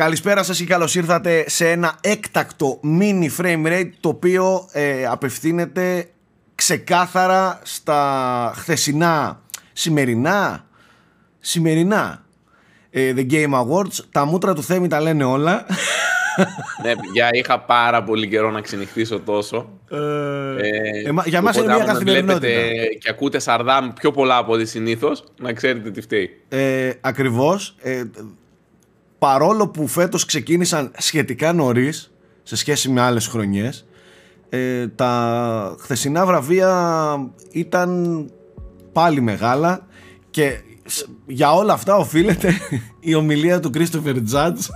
Καλησπέρα σας και καλώς ήρθατε σε ένα έκτακτο mini frame rate το οποίο ε, απευθύνεται ξεκάθαρα στα χθεσινά σημερινά σημερινά ε, The Game Awards τα μούτρα του Θέμη τα λένε όλα ναι, για είχα πάρα πολύ καιρό να ξενυχτήσω τόσο. Ε, ε, για μας είναι μια καθημερινότητα. και ακούτε Σαρδάμ πιο πολλά από ό,τι συνήθως, να ξέρετε τι φταίει. Ε, ακριβώς. Ε, παρόλο που φέτος ξεκίνησαν σχετικά νωρίς σε σχέση με άλλες χρονιές ε, τα χθεσινά βραβεία ήταν πάλι μεγάλα και για όλα αυτά οφείλεται η ομιλία του Christopher Judge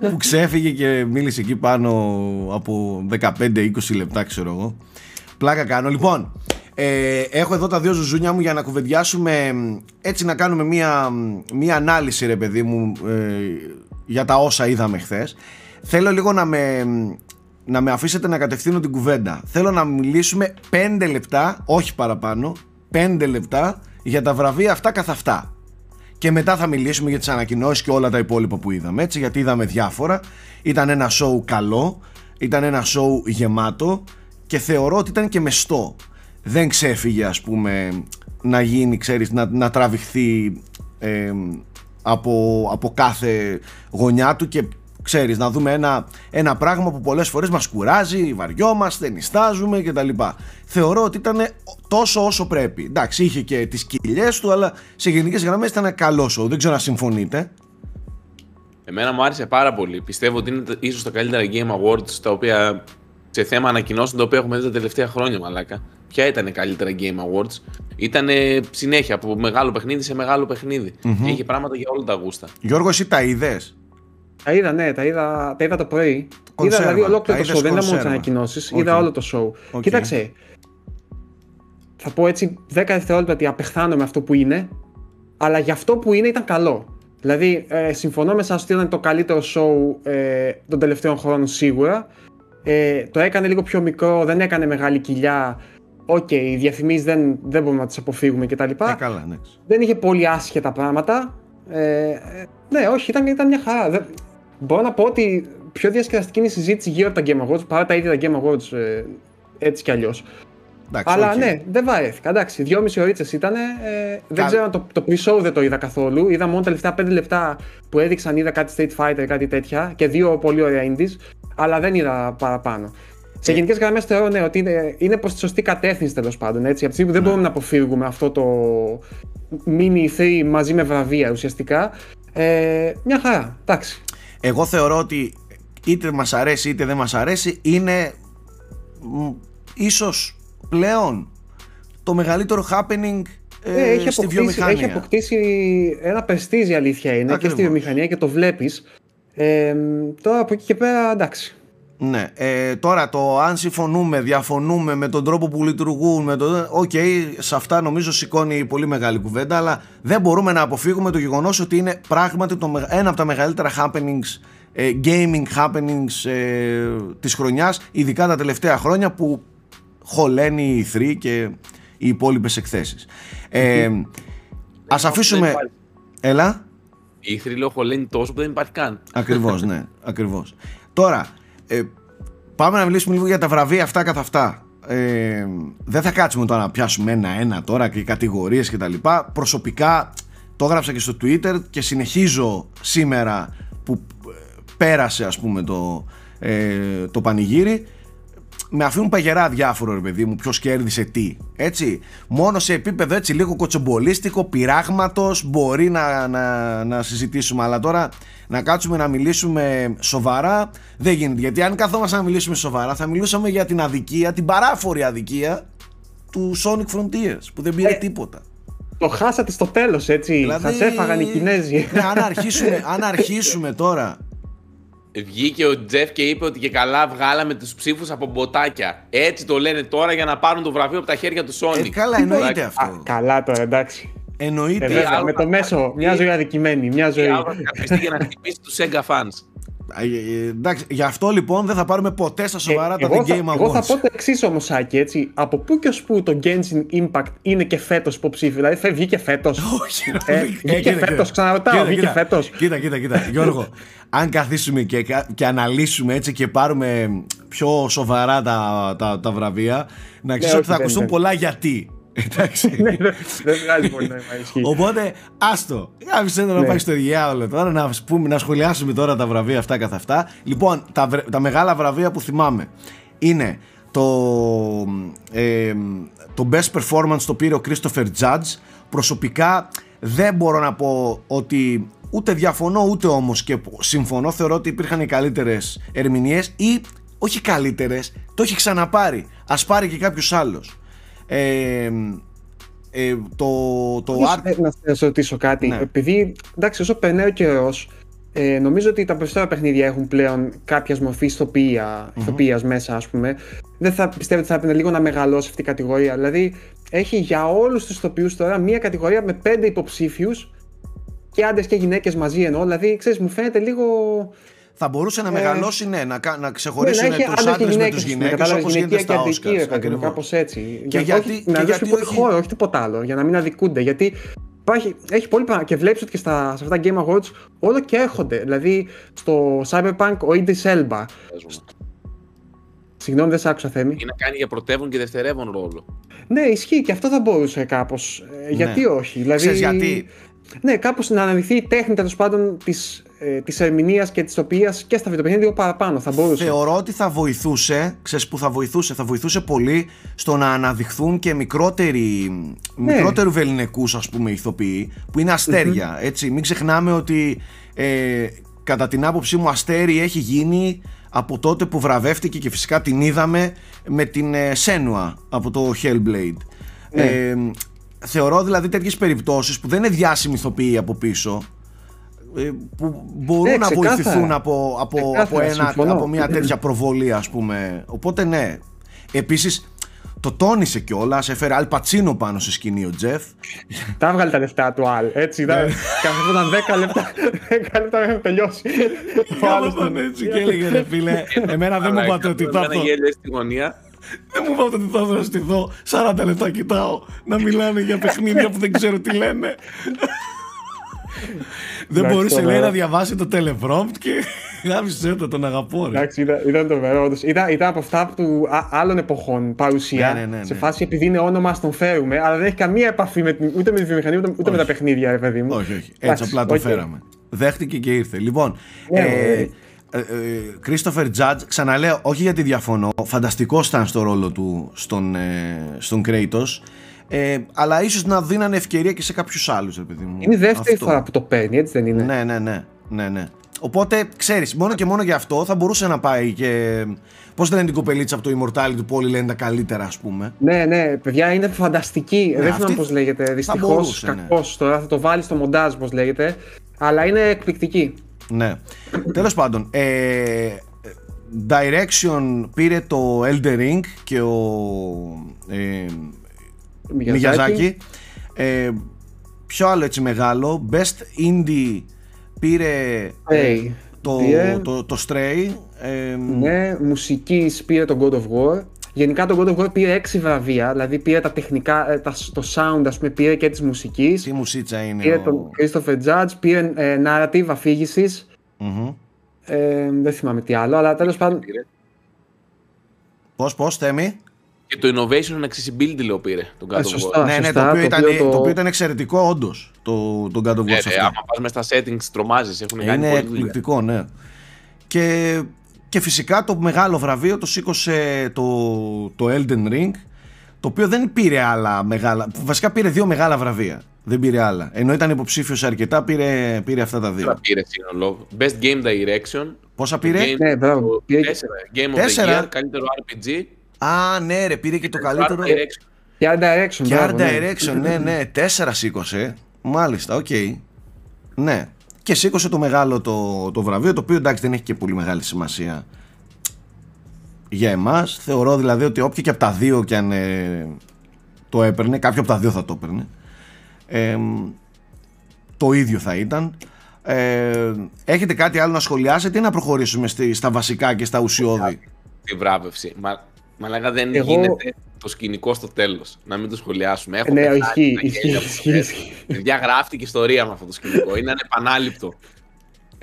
που ξέφυγε και μίλησε εκεί πάνω από 15-20 λεπτά ξέρω εγώ. Πλάκα κάνω. Λοιπόν ε, έχω εδώ τα δύο ζουζούνια μου για να κουβεντιάσουμε έτσι να κάνουμε μία, μία ανάλυση ρε παιδί μου ε, για τα όσα είδαμε χθες. Θέλω λίγο να με, να με αφήσετε να κατευθύνω την κουβέντα. Θέλω να μιλήσουμε 5 λεπτά, όχι παραπάνω, 5 λεπτά για τα βραβεία αυτά καθ' αυτά. Και μετά θα μιλήσουμε για τις ανακοινώσεις και όλα τα υπόλοιπα που είδαμε, έτσι, γιατί είδαμε διάφορα. Ήταν ένα show καλό, ήταν ένα show γεμάτο και θεωρώ ότι ήταν και μεστό δεν ξέφυγε ας πούμε να γίνει ξέρεις να, να τραβηχθεί από, από κάθε γωνιά του και ξέρεις να δούμε ένα, ένα πράγμα που πολλές φορές μας κουράζει, βαριόμαστε, νιστάζουμε κτλ. Θεωρώ ότι ήταν τόσο όσο πρέπει. Εντάξει είχε και τις κοιλιές του αλλά σε γενικές γραμμές ήταν καλός σου. Δεν ξέρω να συμφωνείτε. Εμένα μου άρεσε πάρα πολύ. Πιστεύω ότι είναι ίσως τα καλύτερα Game Awards τα οποία σε θέμα ανακοινώσεων τα οποία έχουμε δει τα τελευταία χρόνια μαλάκα. Ποια ήταν καλύτερα Game Awards; Ήταν συνέχεια από μεγάλο παιχνίδι σε μεγάλο παιχνίδι. Mm-hmm. Είχε πράγματα για όλα τα γούστα. Γιώργος, εσύ τα είδες; Τα είδα, ναι, τα είδα, τα είδα το πρωί. Είδα δηλαδή ολόκληρο το show, δεν είδα μόνο τις ανακοινώσεις. Είδα όλο το show. Okay. Κοίταξε. Θα πω έτσι 10 δευτερόλεπτα ότι απεχθάνω με αυτό που είναι, αλλά για αυτό που είναι ήταν καλό. Δηλαδή, ε, συμφωνώ με εσάς ότι ήταν το καλύτερο show ε, των τελευταίων χρόνων σίγουρα. Ε, το έκανε λίγο πιο μικρό, δεν έκανε μεγάλη κοιλιά. OK, okay, οι διαφημίσεις δεν, δεν μπορούμε να τις αποφύγουμε κτλ. Ε, καλά, ναι. Δεν είχε πολύ άσχετα πράγματα. Ε, ναι, όχι, ήταν, ήταν μια χαρά. Δεν, μπορώ να πω ότι πιο διασκεδαστική είναι η συζήτηση γύρω από τα Game Awards παρά τα ίδια τα Game Awards ε, έτσι κι αλλιώς. Αλλά okay. ναι, δεν βαρέθηκα. Εντάξει, δυόμιση ώρες ήταν. Ε, δεν ξέρω αν το, το pre-show δεν το είδα καθόλου. Είδα μόνο τα τελευταία πέντε λεπτά που έδειξαν, είδα κάτι Street Fighter, κάτι τέτοια και δύο πολύ ωραία indies αλλά δεν είδα παραπάνω. Σε ε. γενικές γραμμές θεωρώ ναι, ότι είναι, είναι προς τη σωστή κατεύθυνση τέλος πάντων. Έτσι. Από τη στιγμή που δεν ναι. μπορούμε να αποφύγουμε αυτό το mini 3 μαζί με βραβεία ουσιαστικά. Ε, μια χαρά. Εντάξει. Εγώ θεωρώ ότι είτε μας αρέσει είτε δεν μας αρέσει είναι ίσως πλέον το μεγαλύτερο happening ε, ε, έχει στη βιομηχανία. Έχει αποκτήσει ένα πεστίζι αλήθεια είναι και στη βιομηχανία και το βλέπεις ε, τώρα από εκεί και πέρα εντάξει. Ναι, ε, τώρα το αν συμφωνούμε, διαφωνούμε με τον τρόπο που λειτουργούν, με το, okay, σε αυτά νομίζω σηκώνει πολύ μεγάλη κουβέντα, αλλά δεν μπορούμε να αποφύγουμε το γεγονός ότι είναι πράγματι το, ένα από τα μεγαλύτερα happenings, ε, gaming happenings ε, της χρονιάς, ειδικά τα τελευταία χρόνια που χωλαίνει η 3 και οι υπόλοιπες εκθέσεις. Ε, ας αφήσουμε... Έλα. Η θρύλο λένε τόσο που δεν υπάρχει καν. Ακριβώς, ναι. Ακριβώς. Τώρα, ε, πάμε να μιλήσουμε λίγο για τα βραβεία αυτά καθ' αυτά. Ε, δεν θα κάτσουμε τώρα να πιάσουμε ένα-ένα τώρα και κατηγορίες και τα λοιπά. Προσωπικά το έγραψα και στο Twitter και συνεχίζω σήμερα που ε, πέρασε ας πούμε το, ε, το πανηγύρι με αφήνουν παγερά διάφορο ρε παιδί μου, ποιος κέρδισε τι. Έτσι. Μόνο σε επίπεδο έτσι λίγο κοτσομπολίστικο, πειράγματος μπορεί να, να, να συζητήσουμε. Αλλά τώρα να κάτσουμε να μιλήσουμε σοβαρά δεν γίνεται. Γιατί αν καθόμαστε να μιλήσουμε σοβαρά, θα μιλούσαμε για την αδικία, την παράφορη αδικία του Sonic Frontiers που δεν πήρε ε, τίποτα. Το χάσατε στο τέλος, έτσι. Δηλαδή... Σας έφαγαν οι Κινέζοι. Ναι, αν αρχίσουμε, αν αρχίσουμε τώρα Βγήκε ο Τζεφ και είπε ότι και καλά βγάλαμε τους ψήφους από μποτάκια. Έτσι το λένε τώρα για να πάρουν το βραβείο από τα χέρια του Sony. Ε, καλά, εννοείται αυτό. Α, καλά τώρα, εντάξει. Εννοείται. Ε, βέβαια, με το μέσο, μια ζωή αδικημένη. Μια ζωή. για να χτυπήσει τους Sega fans. Ε, ε, εντάξει, γι' αυτό λοιπόν δεν θα πάρουμε ποτέ στα σοβαρά τα Ε, εγώ The θα, Game Awards. εγώ θα πω το εξής όμως, Σάκη, έτσι. Από πού και ως πού το Genshin Impact είναι και φέτος υποψήφιο; Δηλαδή, θα βγήκε φέτος. Όχι, ρε, Ε, ε, βγήκε κοίτα, φέτος, κοίτα. ξαναρωτάω, Κοίτα, βγήκε κοίτα. φέτος. Κοίτα, κοίτα, κοίτα. Γιώργο, αν καθίσουμε και, και αναλύσουμε έτσι και πάρουμε πιο σοβαρά τα, τα, τα βραβεία, να ξέρεις όχι, ότι θα δεν, ακουστούν δεν. πολλά γιατί. Εντάξει. Ναι, δεν δεν βγάζει πολύ νόημα. ισχύει. Οπότε, άστο. Άφησε το να Ναι. πάει στο διάολο τώρα, να, πούμε, να σχολιάσουμε τώρα τα βραβεία αυτά καθ' αυτά. Λοιπόν, τα, βρε- τα μεγάλα βραβεία που θυμάμαι είναι το, ε, το Best Performance το πήρε ο Christopher Judge. Προσωπικά δεν μπορώ να πω ότι ούτε διαφωνώ ούτε όμως και συμφωνώ. Θεωρώ ότι υπήρχαν οι καλύτερες ερμηνείες ή όχι καλύτερες, το έχει ξαναπάρει. Ας πάρει και κάποιος άλλος. Ε, ε, το, το Ίσως, art- ε, Να σε ρωτήσω κάτι. Ναι. Επειδή εντάξει, όσο περνάει ο καιρός, ε, νομίζω ότι τα περισσότερα παιχνίδια έχουν πλέον κάποια μορφή ηθοποιία, ηθοποιίας μέσα, ας πούμε. Δεν θα πιστεύω ότι θα έπρεπε λίγο να μεγαλώσει αυτή η κατηγορία. Δηλαδή, έχει για όλους τους ηθοποιούς τώρα μία κατηγορία με πέντε υποψήφιους και άντρες και γυναίκες μαζί εννοώ. Δηλαδή, ξέρεις, μου φαίνεται λίγο. Θα μπορούσε να μεγαλώσει, ναι, να, κα- να Ναι, να ξεχωρίσουν έχει τους άντρες και άντρες με γυναίκες, τους ας πούμε, γυναίκες κατάλαβες, όπως γίνεται γυναικεία στα και αντρική, ρε Oscars. παιδί μου, ακριβώς. κάπως έτσι. Και Για- γιατί- όχι, και να γιατί δώσει πολύ όχι- χώρο, όχι τίποτα άλλο, για να μην αδικούνται. Γιατί υπάρχει, έχει πολύ πράγμα και βλέπεις ότι και στα, σε αυτά τα Game Awards όλο και έρχονται. Δηλαδή στο Cyberpunk ο Idris Elba. φαντάζομαι. Συγγνώμη, δεν σ' άκουσα θέμη. Ή να κάνει για πρωτεύον και δευτερεύον ρόλο. Ναι, ισχύει και αυτό θα μπορούσε κάπως. γιατί όχι. Δηλαδή, Ξέρεις γιατί; Ναι, κάπως να αναδειχθεί η τέχνη τέλος πάντων της ε, της ερμηνείας και της οποία και στα βιντεοπαιχνίδια λίγο παραπάνω. Θα μπορούσε. Θεωρώ ότι θα βοηθούσε, ξέρεις που θα βοηθούσε, θα βοηθούσε πολύ στο να αναδειχθούν και μικρότεροι, Ναι. μικρότερου βεληνικούς ας πούμε ηθοποιοί που είναι αστέρια, έτσι. Μην ξεχνάμε ότι ε, κατά την άποψή μου αστέρι έχει γίνει από τότε που βραβεύτηκε και φυσικά την είδαμε με την ε, Σένουα από το Hellblade. Ναι. Ε, θεωρώ δηλαδή τέτοιες περιπτώσεις που δεν είναι διάσημοι ηθοποιοί από πίσω ε, που μπορούν Ναι, να ξεκάθαρα. βοηθηθούν από, από, από, Ξεκάθαρα, ένα, συμφωνώ. από μια τέτοια προβολή ας πούμε οπότε ναι επίσης το τόνισε κιόλας, έφερε Αλ Πατσίνο πάνω στη σκηνή ο Τζεφ. Τα έβγαλε τα λεφτά του Αλ. Έτσι, Ναι. ήταν. Καθόταν 10 λεπτά. 10 λεπτά μέχρι να τελειώσει. Ο άλλος Κάμασταν έτσι και έλεγε ρε φίλε, εμένα δεν μου Αλλά είπατε ότι θα ένα έρθω. γέλιο στη γωνία. Δεν μου είπατε ότι θα έρθω να στηθώ. 40 λεπτά κοιτάω να μιλάνε για παιχνίδια που δεν ξέρω τι λένε. Δεν Εντάξει, μπορούσε το λέει ωραίο. να διαβάσει το teleprompt και γάμισε το, τον αγαπώ ρε. Εντάξει, ήταν, ήταν το βερό. όντως. Ήταν, ήταν από αυτά του α- άλλων εποχών παρουσία. Ναι, ναι, ναι, Σε ναι. φάση επειδή είναι όνομα, ας τον φέρουμε, αλλά δεν έχει καμία επαφή με, την- ούτε με τη βιομηχανία ούτε, ούτε με τα παιχνίδια, ρε παιδί μου. Όχι, όχι. Έτσι Εντάξει, απλά το οκ. φέραμε. Δέχτηκε και ήρθε. Λοιπόν, Ναι, ε, ναι. ε, ε, Christopher Judge, ξαναλέω, όχι γιατί διαφωνώ, φανταστικός ήταν στο ρόλο του στον, ε, στον Kratos, ε, αλλά ίσως να δίνανε ευκαιρία και σε κάποιους άλλους, ρε παιδί μου. Είναι η δεύτερη Αυτό. φορά που το παίρνει, έτσι δεν είναι; Ναι, ναι, ναι, ναι, ναι. Οπότε, ξέρεις, μόνο και μόνο γι' αυτό θα μπορούσε να πάει και... Πώς λένε την κοπελίτσα από το Immortality που όλοι λένε τα καλύτερα, ας πούμε. Ναι, ναι, παιδιά είναι φανταστική. δεν αυτή θυμάμαι πώς λέγεται. Δυστυχώς, μπορούσε, ναι. κακώ τώρα θα το βάλεις στο μοντάζ, πώς λέγεται. Αλλά είναι εκπληκτική. Ναι. Τέλος πάντων, ε, Direction πήρε το Elder Ring και ο ε, Μιγιαζάκη. Ε, ποιο άλλο έτσι μεγάλο. Best Indie πήρε ε, Stray. το, Πήρε. το, το Stray. Ε, Ναι, μουσικής πήρε το God of War. Γενικά το God of War πήρε 6 βραβεία, δηλαδή πήρε τα τεχνικά, ε, τα, το sound ας πούμε πήρε και της μουσικής. Τι μουσίτσα είναι Πήρε ο... τον Christopher Judge, πήρε ε, narrative αφήγησης. Μμμ. Ε, δεν θυμάμαι τι άλλο, αλλά τέλος πάντων Πώς, πώς, Θέμη; Και το Innovation and Accessibility λέω πήρε τον God Ε, of σωστά. War. ναι, ναι, σωστά, το οποίο, το ήταν, οποίο το- το οποίο ήταν εξαιρετικό όντως, το, το God of War Ναι, σε ρε, αυτό. άμα πας μες στα settings τρομάζεις, έχουν κάνει Είναι πολύ δουλειά. εκπληκτικό, ναι. Και, και φυσικά το μεγάλο βραβείο το σήκωσε το, το Elden Ring, το οποίο δεν πήρε άλλα μεγάλα. Βασικά πήρε δύο μεγάλα βραβεία. Δεν πήρε άλλα. Ενώ ήταν υποψήφιος σε αρκετά, πήρε, πήρε αυτά τα Τώρα δύο. πήρε σύνολο. Best Game Direction. Πόσα πήρε; Game, Ναι, μπράβο. το Πήρε- τέσσερα. Game of Τέσσερα. the Year, καλύτερο RPG. Α, ναι, ρε, πήρε και το καλύτερο. Art Direction. και Art Direction. Και μπράβο, Art ναι. Direction, ναι, ναι, τέσσερα σήκωσε. Μάλιστα, οκ. Ναι. Και σήκωσε το μεγάλο το, το βραβείο, το οποίο εντάξει δεν έχει και πολύ μεγάλη σημασία για εμάς. Θεωρώ δηλαδή ότι όποιο και από τα δύο και αν ε, το έπαιρνε, κάποιο από τα δύο θα το έπαιρνε, ε, το ίδιο θα ήταν. Ε, έχετε κάτι άλλο να σχολιάσετε ή να προχωρήσουμε στη, στα βασικά και στα ουσιώδη; Τη βράβευση. Μα, μα λέγα δεν Εγώ- γίνεται το σκηνικό στο τέλος. Να μην το σχολιάσουμε. Έχω Ναι, πεθάνει ισχύει, στα ισχύει, γέλια από ισχύει, χθες. ισχύει. Παιδιά, γράφτηκε ιστορία με αυτό το σκηνικό. Είναι ανεπανάληπτο.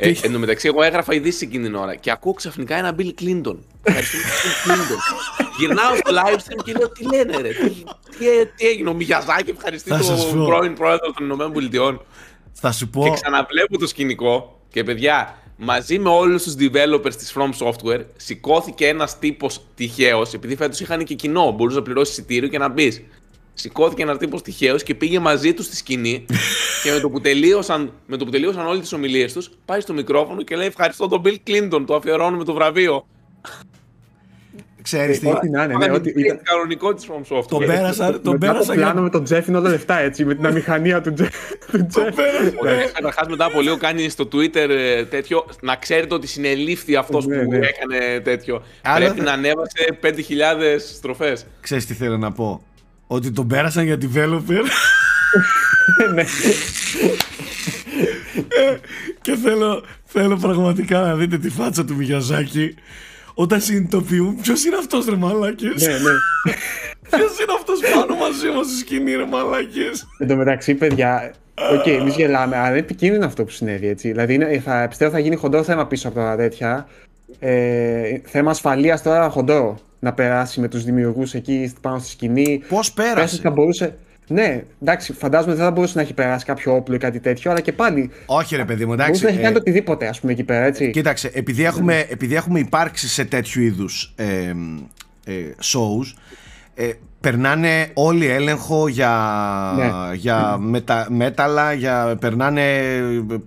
Ε, εν τω μεταξύ, εγώ έγραφα ειδήσει εκείνη την ώρα και ακούω ξαφνικά ένα Bill Clinton. Ευχαριστούμε τον Bill Clinton. Γυρνάω στο live stream και λέω τι λένε, ρε. Τι, τι, τι έγινε, ο Μιγιαζάκη ευχαριστεί Θα σας πω. τον πρώην πρόεδρο των Ηνωμένων Πολιτειών. Θα σου πω. Και ξαναβλέπω το σκηνικό και παιδιά, μαζί με όλους τους developers της From Software, σηκώθηκε ένας τύπος τυχαίος, επειδή φέτος είχαν και κοινό, μπορούσες να πληρώσεις εισιτήριο και να μπεις. Σηκώθηκε ένας τύπος τυχαίος και πήγε μαζί τους στη σκηνή και με το που τελείωσαν, με το που τελείωσαν όλες τις ομιλίες τους, πάει στο μικρόφωνο και λέει ευχαριστώ τον Bill Clinton, το αφιερώνουμε το βραβείο. Ξέρεις τι. Ό,τι να είναι, ναι, Ήταν ό,τι ήταν. κανονικό της From Software. Τον πέρασα, τον Μετά το πέρασα πλάνο για... με τον Τζεφ είναι όλα λεφτά έτσι, με την αμηχανία του Τζεφ. του Τζεφ. Καταρχάς, μετά από λίγο κάνει στο Twitter ε, τέτοιο. Να ξέρετε ότι συνελήφθη αυτός Ναι, που ναι. έκανε τέτοιο. Άρα Πρέπει θα- να ανέβασε 5.000 στροφές. Ξέρεις τι θέλω να πω; Ότι τον πέρασαν για developer Ναι. και θέλω, θέλω πραγματικά να δείτε τη φάτσα του Μιγιαζάκη όταν συνειδητοποιούν ποιος είναι αυτός ρε μαλάκες. Ναι, ναι. Ποιος είναι αυτός πάνω μαζί μας στη σκηνή ρε μαλάκες. Εν τω μεταξύ, παιδιά, οκ, εμείς γελάμε, αλλά είναι επικίνδυνο αυτό που συνέβη έτσι. Δηλαδή, είναι, θα, πιστεύω θα γίνει χοντρό θέμα πίσω από τα τέτοια. Ε, θέμα ασφαλείας τώρα χοντρό να περάσει με τους δημιουργούς εκεί πάνω στη σκηνή. Πώς Πες ότι πέρασε; θα μπορούσε. Ναι, εντάξει, φαντάζομαι δεν θα μπορούσε να έχει περάσει κάποιο όπλο ή κάτι τέτοιο, αλλά και πάλι. Όχι ρε παιδί μου, Μπορούσε εντάξει. να έχει ε, κάνει το οτιδήποτε, ας πούμε, εκεί πέρα, έτσι. Κοίταξε, επειδή έχουμε, επειδή έχουμε υπάρξει σε τέτοιου είδους ε, ε, shows, ε, περνάνε όλοι έλεγχο για, Ναι. για μετα, μέταλλα, για, περνάνε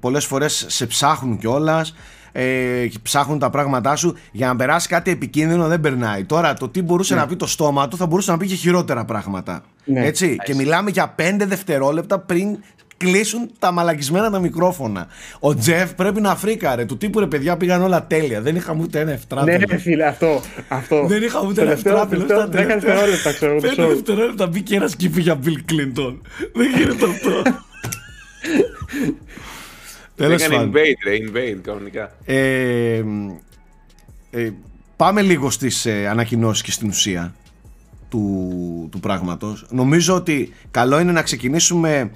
πολλές φορές σε ψάχνουν κιόλας. Ε, και ψάχνουν τα πράγματά σου για να περάσει κάτι επικίνδυνο δεν περνάει τώρα το τι μπορούσε να πει το στόμα του θα μπορούσε να πει και χειρότερα πράγματα Ναι. έτσι και μιλάμε για 5 δευτερόλεπτα πριν κλείσουν τα μαλακισμένα τα μικρόφωνα. Ο Τζεφ πρέπει να φρίκαρε. Του τύπου ρε παιδιά πήγαν όλα τέλεια. Δεν είχαμε ούτε ένα Ναι, ευτράπελο. ρε φίλε, αυτό. αυτό. Δεν είχαμε ούτε ένα Τελευταίο- ευτράπελο. τελευταίο στα 10 τελευταία δευτερόλεπτα, ξέρω. του Πέντε show. δευτερόλεπτα μπήκε ένας και είπε για Bill Clinton. Δεν γίνεται αυτό. Τέλος Έκανε πάντων. invade, ρε, invade κανονικά. Ε, ε, πάμε λίγο στις ε, ανακοινώσεις και στην ουσία του, του πράγματος. Νομίζω ότι καλό είναι να ξεκινήσουμε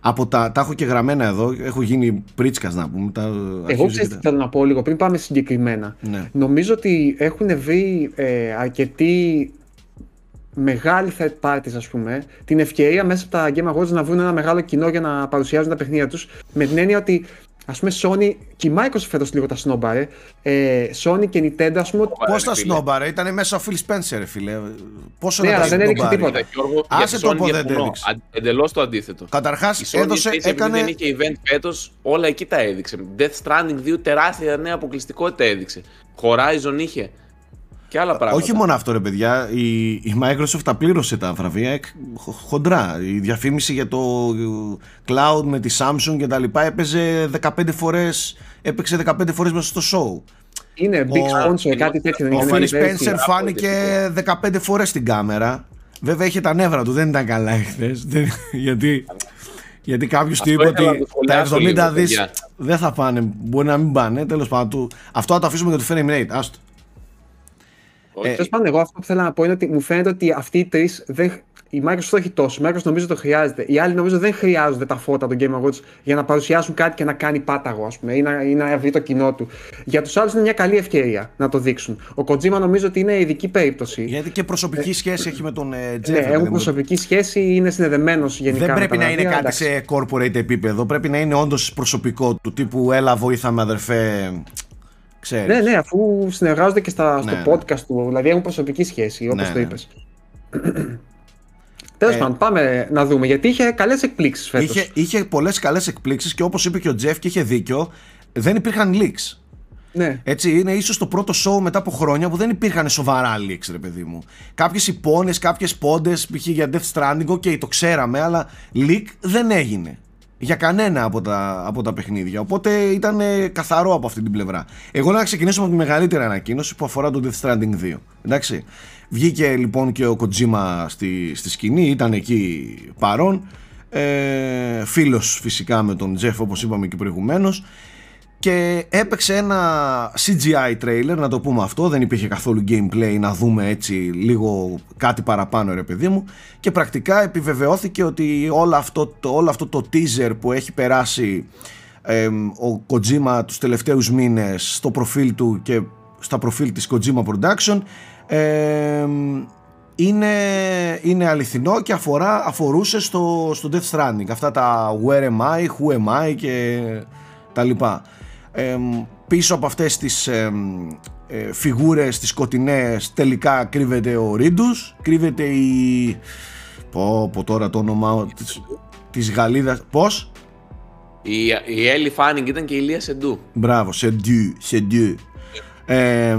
από τα... Τα έχω και γραμμένα εδώ. Έχω γίνει πρίτσκας να πούμε. Τα Εγώ αρχίζω ξέρεις και τι τα- θέλω να πω λίγο πριν πάμε συγκεκριμένα. Ναι. Νομίζω ότι έχουν βρει ε, αρκετοί μεγάλοι third parties, ας πούμε, την ευκαιρία μέσα από τα Game Awards να βρουν ένα μεγάλο κοινό για να παρουσιάζουν τα παιχνίδια τους με την έννοια ότι ας πούμε Sony και η Microsoft φέτος λίγο τα σνόμπαρε ε, Sony και Nintendo ας πούμε Πώς ρε τα φίλε. σνόμπαρε, ήταν μέσα ο Phil Spencer, ρε φίλε. Πόσο Ναι, να τα αλλά δεν έδειξε σνόμπαρε. τίποτα. Γιώργο, Άσε για το τη που Sony δεν διαφωνώ. έδειξε. Αν- Εντελώς το αντίθετο. Καταρχάς Η Sony έδωσε, επίσης, επειδή έκανε... δεν είχε event φέτος, όλα εκεί τα έδειξε. Death Stranding 2 τεράστια νέα αποκλειστικότητα έδειξε. Horizon είχε. Και άλλα πράγματα. Όχι μόνο αυτό ρε παιδιά, η, η Microsoft τα πλήρωσε τα βραβεία εκ- χ- χοντρά. Η διαφήμιση για το cloud με τη Samsung και τα λοιπά έπαιζε 15 φορές, έπαιξε 15 φορές μέσα στο show. είναι big Ο- sponsor κάτι τέτοιο δεν Ο είναι Phil έτσι. Spencer από φάνηκε 15 φορές στην κάμερα. Βέβαια είχε τα νεύρα του, δεν ήταν καλά εχθές. Δεν- γιατί, γιατί κάποιος του Αυτό είπε ήθελα ότι να το τα σχολιάσω 70 λίγο, δις παιδιά. δεν θα πάνε, μπορεί να μην πάνε, τέλος πάντων. του- Αυτό θα το αφήσουμε για το frame rate, άστο. Όχι. Ε, Τέλος πάντων, εγώ αυτό που θέλω να πω είναι ότι μου φαίνεται ότι αυτοί οι τρεις δεν. Η Microsoft το έχει τόσο. Η Microsoft νομίζω το χρειάζεται. Οι άλλοι νομίζω δεν χρειάζονται τα φώτα των Game Awards για να παρουσιάσουν κάτι και να κάνει πάταγο, ας πούμε, ή να, ή να βρει το κοινό του. Για τους άλλους είναι μια καλή ευκαιρία να το δείξουν. Ο Kojima νομίζω ότι είναι ειδική περίπτωση. Γιατί και προσωπική σχέση έχει με τον ε, Jeff. ναι, ρε παιδί έχουν μου. προσωπική σχέση, είναι συνδεδεμένος γενικά. Δεν με πρέπει τα να είναι βραβεία, κάτι εντάξει. σε corporate επίπεδο. Πρέπει να είναι όντως προσωπικό του τύπου Έλα, βοήθαμε αδερφέ. Ξέρεις. Ναι, ναι, αφού συνεργάζονται και στα, στο Ναι, ναι. podcast του, δηλαδή έχουν προσωπική σχέση, όπως Ναι, το ναι. είπες. Τέλος Ε, πάντων, πάμε να δούμε γιατί είχε καλές εκπλήξεις φέτος. Είχε, είχε πολλές καλές εκπλήξεις και όπως είπε και ο Τζεφ και είχε δίκιο, δεν υπήρχαν leaks. Ναι. Έτσι, είναι ίσως το πρώτο show μετά από χρόνια που δεν υπήρχαν σοβαρά leaks, ρε παιδί μου. Κάποιες υπόνε, κάποιες πόντες, π.χ. για Death Stranding, ok, το ξέραμε, αλλά leak δεν έγινε. Για κανένα από τα, από τα παιχνίδια. Οπότε ήταν ε, καθαρό από αυτή την πλευρά. Εγώ να ξεκινήσουμε από τη μεγαλύτερη ανακοίνωση που αφορά το Death Stranding 2. Εντάξει. Βγήκε λοιπόν και ο Kojima στη, στη σκηνή, ήταν εκεί παρόν. ε, φίλος φυσικά με τον Τζεφ όπως είπαμε και προηγουμένως και έπαιξε ένα CGI trailer να το πούμε αυτό. Δεν υπήρχε καθόλου gameplay να δούμε έτσι λίγο κάτι παραπάνω ρε παιδί μου. Και πρακτικά επιβεβαιώθηκε ότι όλο αυτό το, όλο αυτό το teaser που έχει περάσει ο Kojima τους τελευταίους μήνες στο προφίλ του και στα προφίλ της Kojima Production είναι, είναι αληθινό και αφορά, αφορούσε στο, στο Death Stranding. Αυτά τα where am I, who am I και τα λοιπά πίσω από αυτές τις ε, φιγούρες τις σκοτεινές τελικά κρύβεται ο Ρίντους κρύβεται η πω, πω τώρα το όνομα της, της Γαλλίδας πως η, η Έλλη Φάνιγκ ήταν και η Λία Σεντού. Μπράβο Σεντού Σεντού. Ε,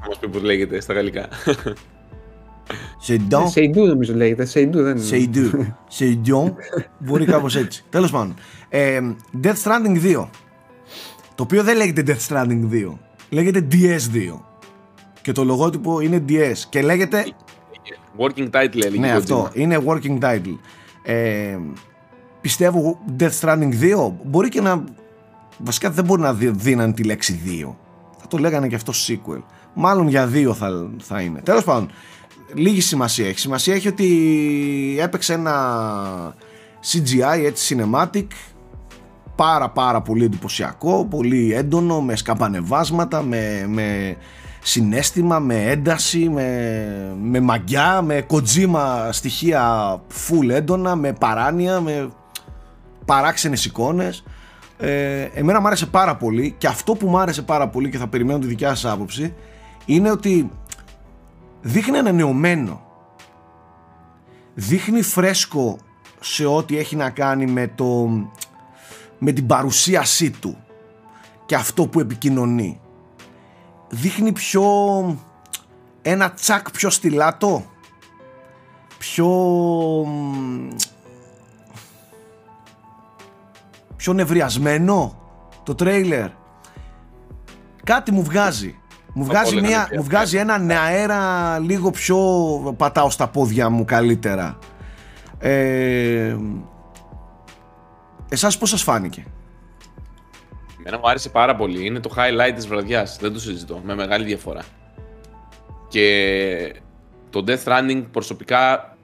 θα μας πει πως λέγεται στα γαλλικά. Σεντού Σεντού νομίζω λέγεται Σεντού δεν Σεντού. Σεντού μπορεί κάπως έτσι. Τέλος πάντων. Death Stranding 2 το οποίο δεν λέγεται Death Stranding 2. Λέγεται DS2. Και το λογότυπο είναι DS. Και λέγεται... Working title έλεγε. Ναι, αυτό. Είναι working title. Ε, πιστεύω Death Stranding 2 μπορεί και να... Βασικά δεν μπορεί να δίναν τη λέξη 2. Θα το λέγανε και αυτό sequel. Μάλλον για 2 θα, θα είναι. Τέλος πάντων, λίγη σημασία έχει. Σημασία έχει ότι έπαιξε ένα CGI, έτσι cinematic, πάρα πάρα πολύ εντυπωσιακό, πολύ έντονο, με σκαμπανεβάσματα, με, με συνέστημα, με ένταση, με, με μαγιά, με κοτζίμα στοιχεία full έντονα, με παράνοια, με παράξενες εικόνες. Ε, εμένα μου άρεσε πάρα πολύ και αυτό που μου άρεσε πάρα πολύ και θα περιμένω τη δικιά σας άποψη είναι ότι δείχνει ανανεωμένο δείχνει φρέσκο σε ό,τι έχει να κάνει με το με την παρουσίασή του και αυτό που επικοινωνεί. Δείχνει πιο ένα τσακ πιο στυλάτο πιο πιο νευριασμένο το τρέιλερ. Κάτι μου βγάζει. Μου βγάζει, μια, μου βγάζει έναν αέρα λίγο πιο πατάω στα πόδια μου καλύτερα. Ε, Εσάς πώς σας φάνηκε; Εμένα μου άρεσε πάρα πολύ. Είναι το highlight της βραδιάς. Δεν το συζητώ. Με μεγάλη διαφορά. Και το Death Running προσωπικά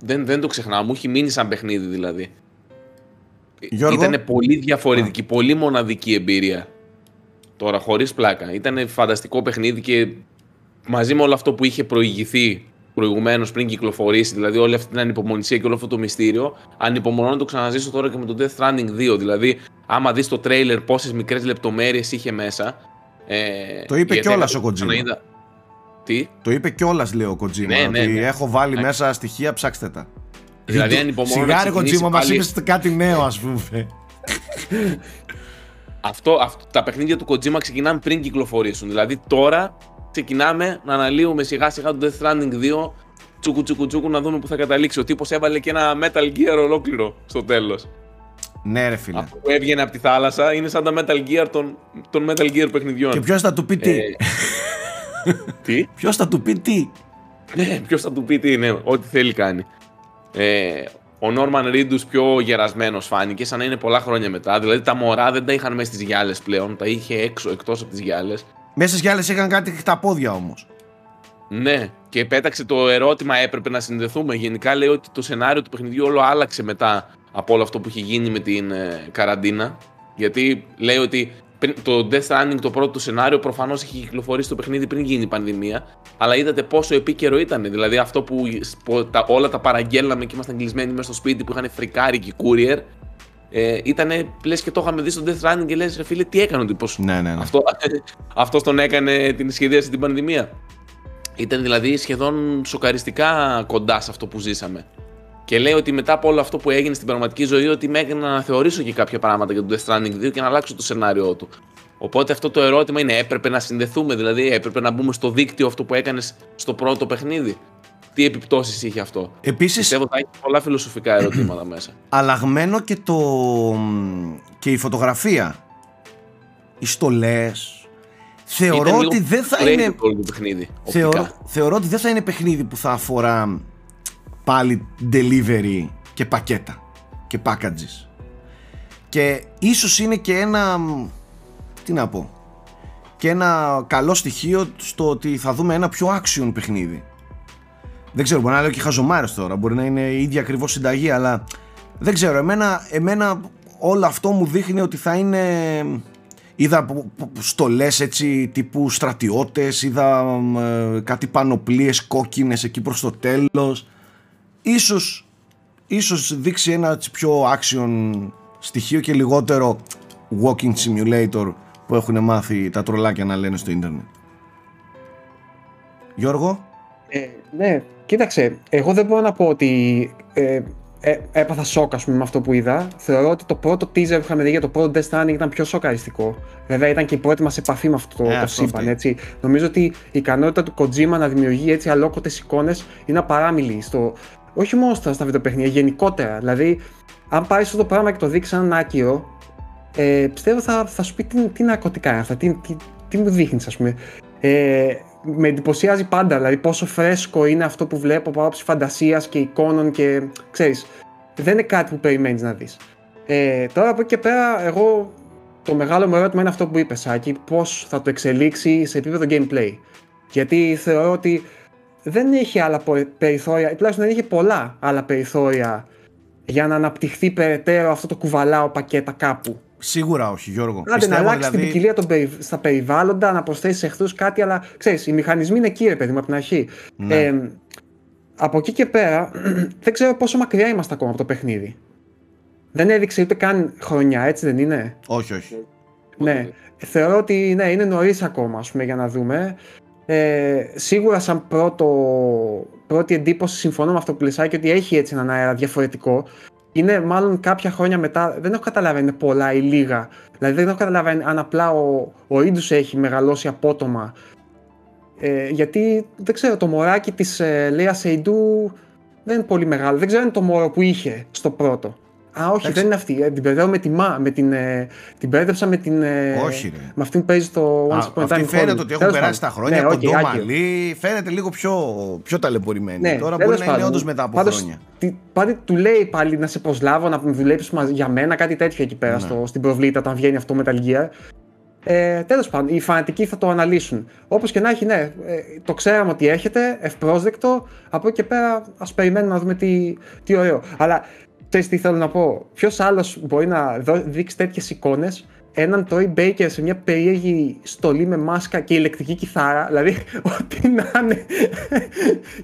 δεν, δεν το ξεχνάω. Μου έχει μείνει σαν παιχνίδι δηλαδή. Ήταν πολύ διαφορετική, πολύ μοναδική εμπειρία. Τώρα χωρίς πλάκα. Ήταν φανταστικό παιχνίδι και μαζί με όλο αυτό που είχε προηγηθεί προηγουμένως πριν κυκλοφορήσει, δηλαδή όλη αυτή την ανυπομονησία και όλο αυτό το μυστήριο, ανυπομονώ να το ξαναζήσω τώρα και με το Death Stranding 2. Δηλαδή, άμα δεις το τρέιλερ πόσες μικρές λεπτομέρειες είχε μέσα. Ε, το είπε κιόλας ο Kojima. Είδα... Τι; Το είπε κιόλας, λέει ο Kojima. Ναι, ναι, ναι. Έχω βάλει ναι. μέσα στοιχεία, ψάξτε τα. Δηλαδή, ανυπομονώ. Σιγάρι Kojima, μας είπες κάτι νέο, ας πούμε. αυτό, αυτό, τα παιχνίδια του Kojima ξεκινάνε πριν κυκλοφορήσουν. Δηλαδή τώρα ξεκινάμε να αναλύουμε σιγά σιγά το Death Stranding 2 τσούκου τσούκου τσούκου να δούμε που θα καταλήξει. Ο τύπος έβαλε και ένα Metal Gear ολόκληρο στο τέλος. Ναι ρε φίλε. Αυτό που έβγαινε από τη θάλασσα είναι σαν τα Metal Gear των, των Metal Gear παιχνιδιών. Και ποιος θα του πει τι; Ε, τι; Ποιος θα του πει τι; Ναι, ποιος θα του πει τι, ναι, ό,τι θέλει κάνει. Ε, ο Νόρμαν Ρίντου πιο γερασμένος φάνηκε, σαν να είναι πολλά χρόνια μετά. Δηλαδή τα μωρά δεν τα είχαν μέσα στις γυάλες πλέον, τα είχε έξω εκτός από τις γυάλες. Μέσα στις γυάλες είχαν κάτι τα πόδια όμως. Ναι, και πέταξε το ερώτημα έπρεπε να συνδεθούμε. Γενικά λέει ότι το σενάριο του παιχνιδιού όλο άλλαξε μετά από όλο αυτό που είχε γίνει με την ε, καραντίνα. Γιατί λέει ότι το Death Stranding, το πρώτο σενάριο, προφανώς είχε κυκλοφορήσει το παιχνίδι πριν γίνει η πανδημία. Αλλά είδατε πόσο επίκαιρο ήταν. Δηλαδή αυτό που, τα, όλα τα παραγγέλναμε και ήμασταν κλεισμένοι μέσα στο σπίτι που είχαν φρικάρει και courier ε, ήταν λες και το είχαμε δει στο Death Running και λες, φίλε, τι έκανε ο τύπος; Ναι, ναι, ναι. Αυτό, αυτός τον έκανε την σχεδίαση την πανδημία. Ήταν δηλαδή σχεδόν σοκαριστικά κοντά σε αυτό που ζήσαμε. Και λέει ότι μετά από όλο αυτό που έγινε στην πραγματική ζωή, ότι με έκανε να αναθεωρήσω και κάποια πράγματα για το Death Stranding 2 και να αλλάξω το σενάριό του. Οπότε αυτό το ερώτημα είναι, έπρεπε να συνδεθούμε, δηλαδή έπρεπε να μπούμε στο δίκτυο αυτό που έκανες στο πρώτο παιχνίδι; Τι επιπτώσεις είχε αυτό. Επίσης, Πιστεύω ότι θα έχει πολλά φιλοσοφικά ερωτήματα μέσα. Αλλαγμένο και, το... και η φωτογραφία. Οι στολές. Θεωρώ ότι δεν θα είναι. παιχνίδι, θεωρώ, θεωρώ ότι δεν θα είναι παιχνίδι που θα αφορά πάλι delivery και πακέτα. και packages. Και ίσως είναι και ένα, τι να πω, και ένα καλό στοιχείο στο ότι θα δούμε ένα πιο action παιχνίδι. Δεν ξέρω, μπορεί να λέω και χαζομάρες τώρα, μπορεί να είναι η ίδια ακριβώς συνταγή, αλλά δεν ξέρω, εμένα, εμένα όλο αυτό μου δείχνει ότι θα είναι είδα στολές έτσι τύπου στρατιώτες είδα ε, κάτι πανοπλίες κόκκινες εκεί προς το τέλος. Ίσως, ίσως δείξει ένα έτσι, πιο action στοιχείο και λιγότερο walking simulator που έχουν μάθει τα τρολάκια να λένε στο ίντερνετ. Γιώργο; Ε, Ναι, κοίταξε εγώ δεν μπορώ να πω ότι ε, ε, έπαθα σοκ πούμε, με αυτό που είδα. Θεωρώ ότι το πρώτο teaser που είχαμε δει για το πρώτο Death Stranding ήταν πιο σοκαριστικό. Βέβαια ήταν και η πρώτη μας επαφή με αυτό το, ε, το σύμπαν. Έτσι. Νομίζω ότι η ικανότητα του Kojima να δημιουργεί έτσι αλόκοτες εικόνες είναι απαράμιλη. Στο, όχι μόνο στα, στα βιντεοπαιχνίδια, γενικότερα. Δηλαδή, αν πάρεις αυτό το πράγμα και το δείξεις σαν άκυρο, ε, πιστεύω θα, θα σου πει τι, τι ναρκωτικά είναι αυτά, τι, τι, τι μου δείχνεις, ας πούμε. Ε, με εντυπωσιάζει πάντα, δηλαδή πόσο φρέσκο είναι αυτό που βλέπω από άποψη φαντασίας και εικόνων και ξέρεις, δεν είναι κάτι που περιμένεις να δεις. Ε, τώρα από εκεί και πέρα, εγώ το μεγάλο μου ερώτημα είναι αυτό που είπες, Σάκη, πώς θα το εξελίξει σε επίπεδο gameplay. Γιατί θεωρώ ότι δεν έχει άλλα περιθώρια, τουλάχιστον δεν έχει πολλά άλλα περιθώρια για να αναπτυχθεί περαιτέρω αυτό το κουβαλάω πακέτα κάπου. Σίγουρα όχι, Γιώργο. Άντε να αλλάξει δηλαδή... την ποικιλία των στα περιβάλλοντα, να προσθέσεις εχθρούς κάτι, αλλά ξέρεις, οι μηχανισμοί είναι εκεί, ρε παιδί μου, από την αρχή. Ναι. Ε, από εκεί και πέρα, δεν ξέρω πόσο μακριά είμαστε ακόμα από το παιχνίδι. Δεν έδειξε ούτε καν χρονιά, έτσι δεν είναι; Όχι, όχι. Ναι. Θεωρώ ότι ναι, είναι νωρίς ακόμα ας πούμε, για να δούμε. Ε, σίγουρα, σαν πρώτο, πρώτη εντύπωση, συμφωνώ με αυτό που λες, και ότι έχει έτσι έναν αέρα διαφορετικό είναι μάλλον κάποια χρόνια μετά, δεν έχω καταλάβει αν είναι πολλά ή λίγα. Δηλαδή δεν έχω καταλάβει αν απλά ο, ο έχει μεγαλώσει απότομα. Ε, γιατί δεν ξέρω, το μωράκι της ε, Λέα Σεϊντού δεν είναι πολύ μεγάλο. Δεν ξέρω αν είναι το μωρό που είχε στο πρώτο. Α, όχι, δεν είναι αυτή. Ε, την μπερδεύω με τη Μα. Με την, ε, την μπέρδεψα με την. Ε, όχι, ρε. Με αυτήν που παίζει στο Once Upon a Time. Φαίνεται ότι έχουν περάσει τα χρόνια, ναι, κοντό okay, μαλλί. Φαίνεται λίγο πιο, πιο ταλαιπωρημένη. Ναι, Τώρα μπορεί να είναι όντω μετά από πάντως, χρόνια. Πάντε του λέει πάλι να σε προσλάβω, να δουλέψεις για μένα, κάτι τέτοιο εκεί πέρα ναι. στο, στην προβλήτα όταν βγαίνει αυτό με τα Gear. Ε, Τέλος πάντων, οι φανατικοί θα το αναλύσουν. Όπως και να έχει, ναι, ε, το ξέραμε ότι έχετε, ευπρόσδεκτο. Από εκεί και πέρα, ας περιμένουμε να δούμε τι, τι ωραίο. Αλλά Ξέρεις τι θέλω να πω; Ποιος άλλος μπορεί να δείξει τέτοιες εικόνες έναν Troy Baker σε μια περίεργη στολή με μάσκα και ηλεκτρική κιθάρα, δηλαδή ό,τι να είναι.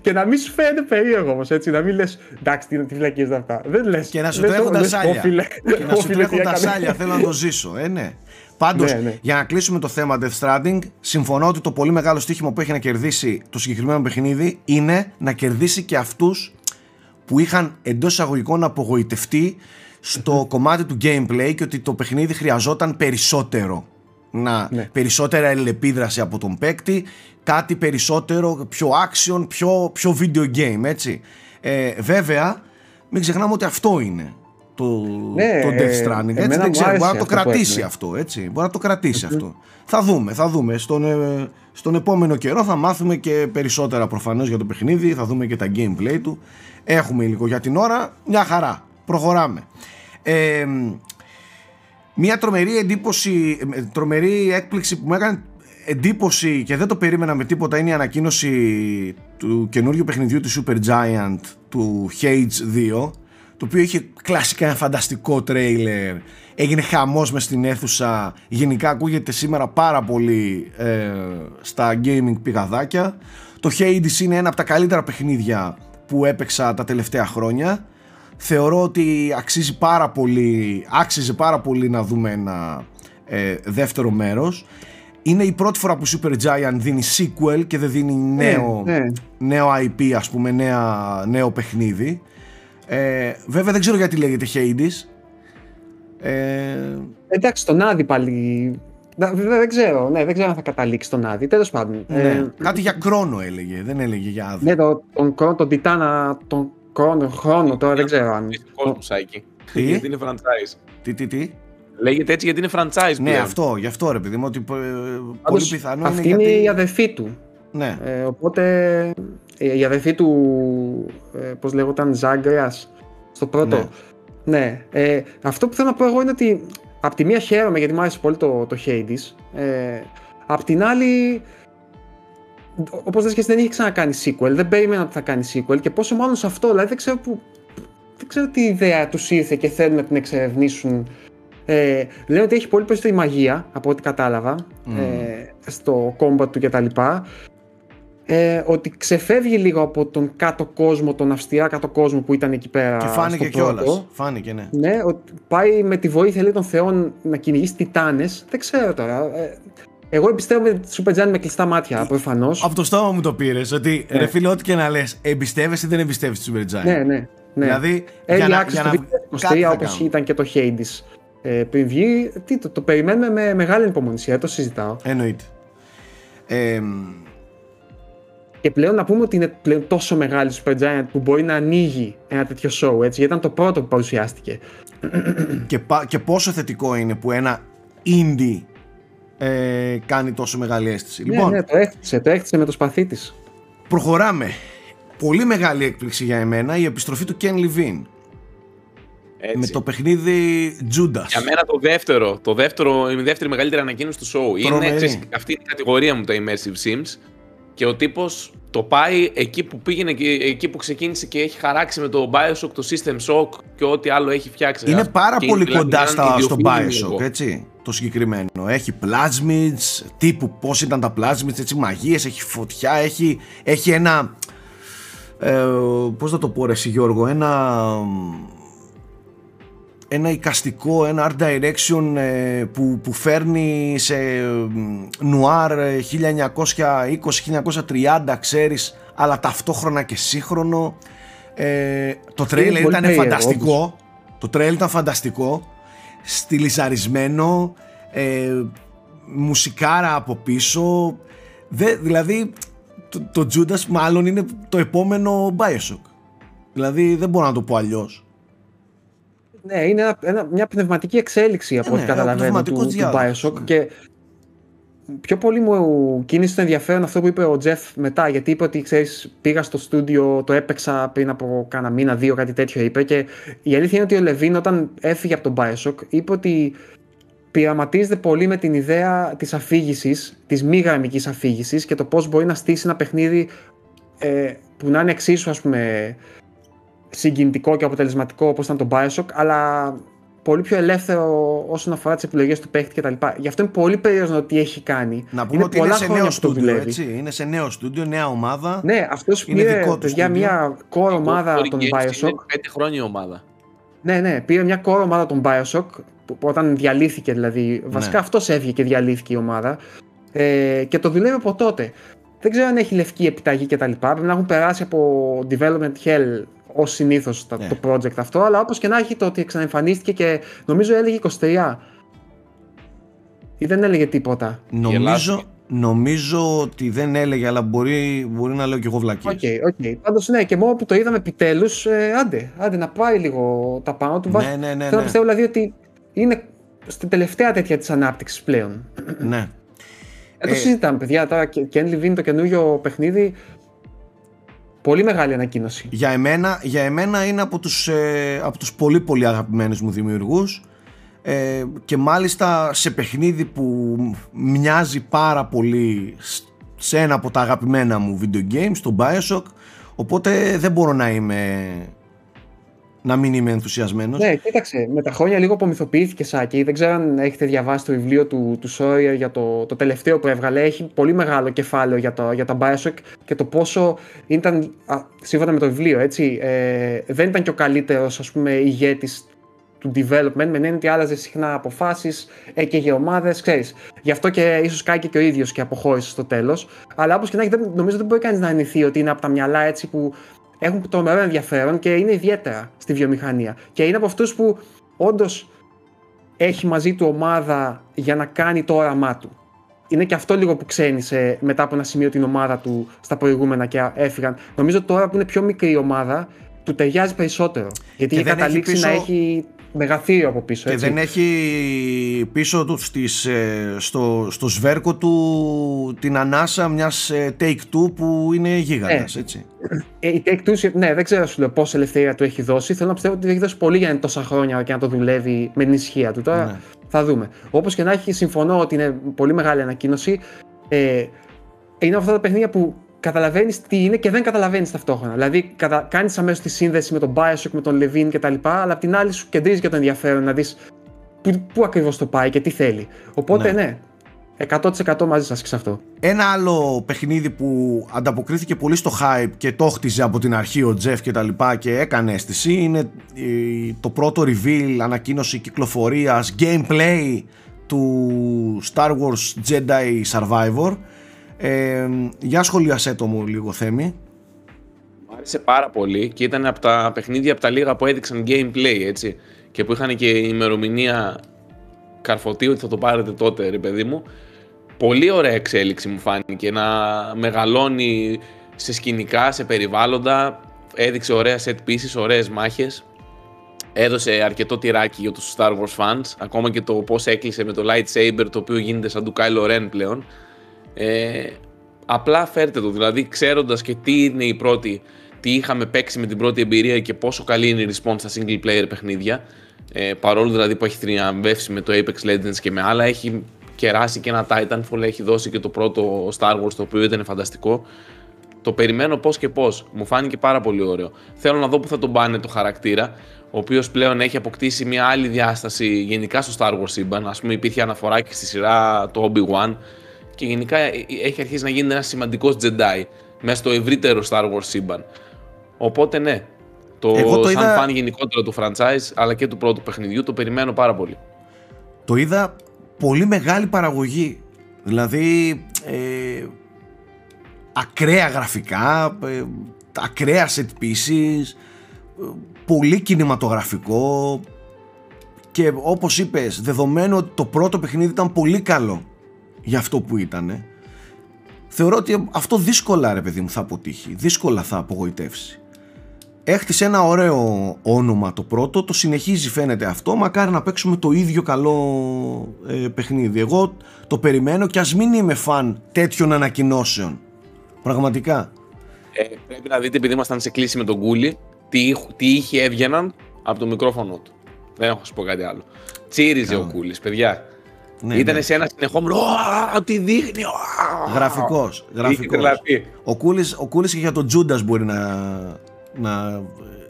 και να μην σου φαίνεται περίεργο όμως, έτσι. Να μην λες εντάξει, τι, τι φυλακίε αυτά. Δεν λες. Και να σου τρέχουν τα σάλια. Και να σου τρέχουν τα σάλια, θέλω να το ζήσω. Ε, ναι. Πάντως, ναι, ναι. για να κλείσουμε το θέμα Death Stranding, συμφωνώ ότι το πολύ μεγάλο στοίχημα που έχει να κερδίσει το συγκεκριμένο παιχνίδι είναι να κερδίσει και αυτούς που είχαν εντός εισαγωγικών απογοητευτεί στο κομμάτι του gameplay και ότι το παιχνίδι χρειαζόταν περισσότερο. Να, ναι. περισσότερα ελεπίδραση από τον παίκτη, κάτι περισσότερο, πιο action, πιο, πιο video game, έτσι. Ε, βέβαια, μην ξεχνάμε ότι αυτό είναι το, ναι, το Death ε, Stranding. Έτσι, δεν ξέρω, μπορεί να το κρατήσει αυτό, έτσι. Μπορεί να το κρατήσει αυτό. Θα δούμε, θα δούμε. Στον, ε, στον επόμενο καιρό θα μάθουμε και περισσότερα προφανώς για το παιχνίδι, θα δούμε και τα gameplay του. Έχουμε υλικό για την ώρα, μια χαρά. Προχωράμε. Ε, μια τρομερή εντύπωση, ε, τρομερή έκπληξη που μου έκανε εντύπωση και δεν το περίμενα με τίποτα είναι η ανακοίνωση του καινούριου παιχνιδιού του Super Giant του Hades 2 το οποίο είχε κλασικά ένα φανταστικό τρέιλερ. Έγινε χαμός μες στην αίθουσα. Γενικά ακούγεται σήμερα πάρα πολύ ε, στα gaming πηγαδάκια. Το Hades είναι ένα από τα καλύτερα παιχνίδια που έπαιξα τα τελευταία χρόνια. Θεωρώ ότι αξίζει πάρα πολύ άξιζε πάρα πολύ να δούμε ένα ε, δεύτερο μέρος. Είναι η πρώτη φορά που Super Giant δίνει sequel και δεν δίνει ναι, νέο, ναι. νέο IP ας πούμε νέα, νέο παιχνίδι ε, βέβαια δεν ξέρω γιατί λέγεται Hades ε... Εντάξει τον Άδη πάλι δεν ξέρω, ναι, δεν ξέρω αν θα καταλήξει τον Άδη. Τέλος πάντων. Ναι, ε, κάτι για κρόνο έλεγε, δεν έλεγε για Άδη. Ναι, το, τον, τον, τον Τιτάνα, τον χρόνο, χρόνο τώρα δεν ξέρω αν. κόσμος, Σάικη. Τι; Γιατί είναι franchise. Τι, τι, τι; Λέγεται έτσι γιατί είναι franchise. Ναι, αυτό, γι' αυτό ρε παιδί μου, ότι ε, πολύ πιθανό αυτή είναι. Αυτή είναι η αδερφή του. Ναι. Ε, οπότε η αδερφή του, ε, πώς λέγονταν, Ζάγκρεας, στο πρώτο. Ναι. Ναι. Ε, αυτό που θέλω να πω εγώ είναι ότι απ' τη μία χαίρομαι γιατί μου άρεσε πολύ το, το Hades. Ε, απ' την άλλη, όπως λες και εσύ δεν είχε ξανακάνει sequel, δεν περίμενα ότι θα κάνει sequel και πόσο μάλλον σε αυτό, δηλαδή δεν ξέρω, που, δεν ξέρω τι ιδέα τους ήρθε και θέλουν να την εξερευνήσουν. Ε, λένε ότι έχει πολύ περισσότερη μαγεία από ό,τι κατάλαβα ε, στο combat του κτλ ε, ότι ξεφεύγει λίγο από τον κάτω κόσμο, τον αυστηρά κάτω κόσμο που ήταν εκεί πέρα. Και φάνηκε κιόλας. Φάνηκε, ναι. Ναι, ότι πάει με τη βοήθεια λέει, των θεών να κυνηγήσει τιτάνες. Δεν ξέρω τώρα. Ε, εγώ εμπιστεύομαι τη Super Giant με κλειστά μάτια, προφανώς. Από το στόμα μου το πήρες. Ότι ναι. ρε φίλε, ό,τι και να λες, εμπιστεύεσαι ή δεν εμπιστεύει τη Super Giant. Ναι, ναι. ναι. Δηλαδή, Έχει για να, για να, όπως ήταν και το Hades ε, πριν βγει. Τι, το, το περιμένουμε με μεγάλη υπομονησία, το συζητάω. Εννοείται. Ε, και πλέον να πούμε ότι είναι πλέον τόσο μεγάλη Super Giant που μπορεί να ανοίγει ένα τέτοιο show, έτσι, γιατί ήταν το πρώτο που παρουσιάστηκε. και, και πόσο θετικό είναι που ένα indie ε, κάνει τόσο μεγάλη αίσθηση. Ναι, λοιπόν, ναι, το έκτισε, το έκτισε με το σπαθί της. Προχωράμε. Πολύ μεγάλη έκπληξη για εμένα η επιστροφή του Ken Levine. Έτσι. Με το παιχνίδι Judas. Για μένα το δεύτερο, το δεύτερο, η δεύτερη μεγαλύτερη ανακοίνωση του show. Είναι, ξέρεις, αυτή η κατηγορία μου τα Immersive Sims και ο τύπος το πάει εκεί που πήγαινε και εκεί που ξεκίνησε και έχει χαράξει με το Bioshock, το System Shock και ό,τι άλλο έχει φτιάξει. Είναι πάρα πολύ δηλαδή κοντά στα, στο Bioshock, έτσι, το συγκεκριμένο. Έχει plasmids, τύπου πώς ήταν τα plasmids, έτσι, μαγείες, έχει φωτιά, έχει, έχει ένα... Ε, πώς θα το πω ρε Γιώργο, ένα ένα εικαστικό, ένα art direction ε, που, που φέρνει σε νουάρ 1920-1930 ξέρεις αλλά ταυτόχρονα και σύγχρονο. Ε, το τρέιλ ήταν φανταστικό. το τρέιλ ήταν φανταστικό. Στυλιζαρισμένο ε, μουσικάρα από πίσω. Δε, δηλαδή το, το Judas μάλλον είναι το επόμενο Bioshock. Δηλαδή δεν μπορώ να το πω αλλιώς ναι, είναι ένα, μια πνευματική εξέλιξη από ε, ό,τι ναι, καταλαβαίνω του, του Bioshock. Ναι. και πιο πολύ μου κίνησε το ενδιαφέρον αυτό που είπε ο Τζεφ μετά γιατί είπε ότι ξέρεις πήγα στο στούντιο, το έπαιξα πριν από κάνα μήνα, δύο κάτι τέτοιο είπε. Και η αλήθεια είναι ότι ο Λεβίν όταν έφυγε από τον Bioshock είπε ότι πειραματίζεται πολύ με την ιδέα της αφήγησης, της μη γραμμικής αφήγησης και το πώς μπορεί να στήσει ένα παιχνίδι ε, που να είναι εξίσου ας πούμε συγκινητικό και αποτελεσματικό όπως ήταν το Bioshock, αλλά πολύ πιο ελεύθερο όσον αφορά τις επιλογές του παίχτη κτλ. Γι' αυτό είναι πολύ περίεργο να τι έχει κάνει. Να πούμε είναι ότι είναι σε νέο στούντιο, έτσι. Είναι σε νέο στούντιο, νέα ομάδα. Ναι, αυτός πήρε για μια core ομάδα των Bioshock. Είναι πέντε χρόνια ομάδα. Ναι, ναι, πήρε μια core ομάδα των Bioshock, που, όταν διαλύθηκε δηλαδή. Ναι. Βασικά αυτός έφυγε και διαλύθηκε η ομάδα. Ε, και το δουλεύει από τότε. Δεν ξέρω αν έχει λευκή επιταγή κτλ. Πρέπει να έχουν περάσει από development hell ως συνήθως ναι. το project αυτό, αλλά όπως και να έχει το ότι ξαναεμφανίστηκε και νομίζω έλεγε 23. Ή δεν έλεγε τίποτα. Νομίζω, νομίζω ότι δεν έλεγε, αλλά μπορεί, μπορεί να λέω και εγώ βλακίες. Οκ, okay, okay. Πάντως ναι, και μόνο που το είδαμε επιτέλους, ε, άντε, άντε να πάει λίγο τα πάνω του. Ναι, ναι, ναι, ναι. Θέλω να πιστεύω δηλαδή ότι είναι στην τελευταία τέτοια της ανάπτυξης πλέον. Ναι. Δεν το ε, συζητάμε, παιδιά. Τώρα και αν Levine το καινούριο παιχνίδι Πολύ μεγάλη ανακοίνωση. Για εμένα, για εμένα είναι από τους, ε, από τους πολύ πολύ αγαπημένους μου δημιουργούς ε, και μάλιστα σε παιχνίδι που μοιάζει πάρα πολύ σε ένα από τα αγαπημένα μου video games, το Bioshock οπότε δεν μπορώ να είμαι να μην είμαι ενθουσιασμένος. Ναι, κοίταξε. Με τα χρόνια λίγο απομυθοποιήθηκες Σάκη. Δεν ξέρω αν έχετε διαβάσει το βιβλίο του, του Sawyer για το, το τελευταίο που έβγαλε. Έχει πολύ μεγάλο κεφάλαιο για, το, για τα Bioshock και το πόσο ήταν. Α, σύμφωνα με το βιβλίο, έτσι. Ε, δεν ήταν και ο καλύτερος, ας πούμε, ηγέτης του development, με έννοια ότι άλλαζε συχνά αποφάσεις, έκαιγε ομάδες, ξέρεις. Γι' αυτό και ίσως κάει και ο ίδιος και αποχώρησε στο τέλος. Αλλά όπως και να έχει, νομίζω δεν μπορεί κανείς να αρνηθεί ότι είναι από τα μυαλά έτσι που έχουν τρομερό ενδιαφέρον και είναι ιδιαίτερα στη βιομηχανία. Και είναι από αυτούς που όντως έχει μαζί του ομάδα για να κάνει το όραμά του. Είναι και αυτό λίγο που ξένησε μετά από ένα σημείο την ομάδα του στα προηγούμενα και έφυγαν. Νομίζω τώρα που είναι πιο μικρή η ομάδα, του ταιριάζει περισσότερο. Γιατί έχει καταλήξει να έχει μεγαθύριο από πίσω. Και έτσι. δεν έχει πίσω του στις, ε, στο, στο σβέρκο του την ανάσα μιας ε, Take-Two που είναι γίγαντας, έτσι. Ε, η Take Two, ναι, δεν ξέρω σου λέω πόση ελευθερία του έχει δώσει. Θέλω να πιστεύω ότι έχει δώσει πολύ για να είναι τόσα χρόνια και να το δουλεύει με την ισχύα του. Τώρα Ναι. θα δούμε. Όπως και να έχει, συμφωνώ ότι είναι πολύ μεγάλη ανακοίνωση. Ε, είναι από αυτά τα παιχνίδια που καταλαβαίνεις τι είναι και δεν καταλαβαίνεις ταυτόχρονα. Δηλαδή, κατα... κάνεις αμέσως τη σύνδεση με τον Bioshock, με τον Levine κτλ. Αλλά απ' την άλλη σου κεντρίζει και το ενδιαφέρον να δεις πού, πού ακριβώς το πάει και τι θέλει. Οπότε, Ναι. ναι, 100% μαζί σας και σε αυτό. Ένα άλλο παιχνίδι που ανταποκρίθηκε πολύ στο hype και το χτιζε από την αρχή ο Τζεφ και τα λοιπά και έκανε αίσθηση είναι ε, το πρώτο reveal, ανακοίνωση κυκλοφορίας, gameplay του Star Wars Jedi Survivor. Ε, για σχολιασέ το μου λίγο Θέμη. Μου άρεσε πάρα πολύ και ήταν από τα παιχνίδια από τα λίγα που έδειξαν gameplay έτσι και που είχαν και ημερομηνία καρφωτή ότι θα το πάρετε τότε ρε παιδί μου. Πολύ ωραία εξέλιξη μου φάνηκε να μεγαλώνει σε σκηνικά, σε περιβάλλοντα, έδειξε ωραία set pieces, ωραίες μάχες. Έδωσε αρκετό τυράκι για τους Star Wars fans, ακόμα και το πώς έκλεισε με το lightsaber το οποίο γίνεται σαν του Kylo Ren πλέον. Ε, απλά φέρτε το, δηλαδή ξέροντας και τι είναι η πρώτη, τι είχαμε παίξει με την πρώτη εμπειρία και πόσο καλή είναι η response στα single player παιχνίδια. Ε, παρόλο δηλαδή που έχει θριαμβεύσει με το Apex Legends και με άλλα, έχει κεράσει και ένα Titanfall, έχει δώσει και το πρώτο Star Wars το οποίο ήταν φανταστικό. Το περιμένω πώς και πώς. Μου φάνηκε πάρα πολύ ωραίο. Θέλω να δω που θα τον πάνε το χαρακτήρα, ο οποίος πλέον έχει αποκτήσει μια άλλη διάσταση γενικά στο Star Wars σύμπαν. Α πούμε, υπήρχε αναφορά και στη σειρά το Obi-Wan και γενικά ε, έχει αρχίσει να γίνεται ένας σημαντικός Jedi μέσα στο ευρύτερο Star Wars σύμπαν. Οπότε ναι, το, Εγώ το σαν είδα- φαν γενικότερα του franchise αλλά και του πρώτου παιχνιδιού το περιμένω πάρα πολύ. Το είδα πολύ μεγάλη παραγωγή. Δηλαδή ε, ακραία γραφικά, ε, ακραία set pieces, ε, πολύ κινηματογραφικό και όπως είπες, δεδομένου ότι το πρώτο παιχνίδι ήταν πολύ καλό για αυτό που ήταν, θεωρώ ότι αυτό δύσκολα ρε παιδί μου θα αποτύχει, δύσκολα θα απογοητεύσει. Έχτισε ένα ωραίο όνομα το πρώτο, το συνεχίζει φαίνεται αυτό, μακάρι να παίξουμε το ίδιο καλό ε, παιχνίδι. Εγώ το περιμένω και ας μην είμαι φαν τέτοιων ανακοινώσεων. Πραγματικά. Ε, πρέπει να δείτε, επειδή ήμασταν σε κλίση με τον Κούλι, τι, ήχ- τι είχε έβγαιναν από το μικρόφωνο του. Δεν έχω να σου πω κάτι άλλο. Τσίριζε ο Κούλι, παιδιά. Ναι, Ήταν ναι. σε ένα συνεχόμενο. «Ω, Τι δείχνει. ω». Γραφικός, Είχε γραφικός. τρελαθεί. Ο Κούλης, ο Κούλης και για τον Τζούντας μπορεί να, να ε,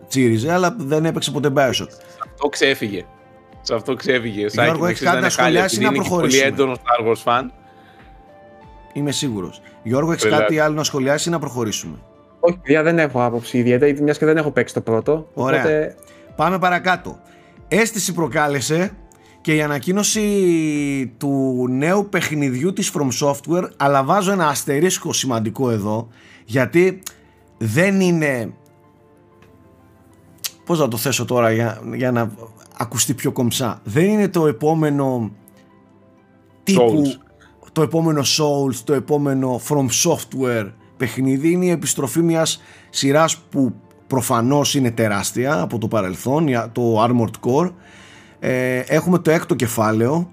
τσίριζε, αλλά δεν έπαιξε ποτέ Bioshock. Σε αυτό ξέφυγε. Σε αυτό ξέφυγε. Σάκη, Γιώργο, να έχεις ξέρεις, κάτι να να είναι χάλια, σχολιάσεις επειδή ή να είναι και πολύ προχωρήσουμε; έντονος Star Wars fan. Είμαι σίγουρος. Γιώργο, έχεις Τρελάτη. κάτι άλλο να σχολιάσει ή να προχωρήσουμε; Όχι, παιδιά, δεν έχω άποψη ιδιαίτερη, μιας και δεν έχω παίξει το πρώτο. Ωραία. Οπότε Πάμε παρακάτω. Αίσθηση προκάλεσε και η ανακοίνωση του νέου παιχνιδιού της From Software αλλά βάζω ένα αστερίσκο σημαντικό εδώ γιατί δεν είναι πώς να το θέσω τώρα για, για να ακουστεί πιο κομψά δεν είναι το επόμενο τύπου Souls. το επόμενο Souls, το επόμενο From Software παιχνίδι είναι η επιστροφή μιας σειράς που προφανώς είναι τεράστια από το παρελθόν, η- το Armored Core. Ε, έχουμε το έκτο κεφάλαιο.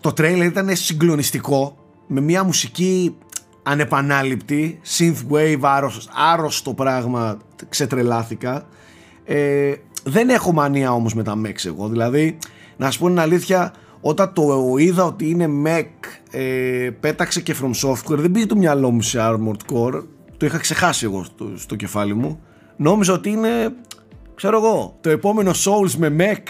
Το τρέιλερ ήταν συγκλονιστικό με μια μουσική ανεπανάληπτη, synthwave, άρρωστο, άρρωστο πράγμα, ξετρελάθηκα. Ε, δεν έχω μανία όμως με τα mechs εγώ, δηλαδή να σου πω την αλήθεια όταν το είδα ότι είναι mech ε, πέταξε και from software δεν πήγε το μυαλό μου σε armored core το είχα ξεχάσει εγώ στο, στο κεφάλι μου νόμιζα ότι είναι ξέρω εγώ το επόμενο souls με mech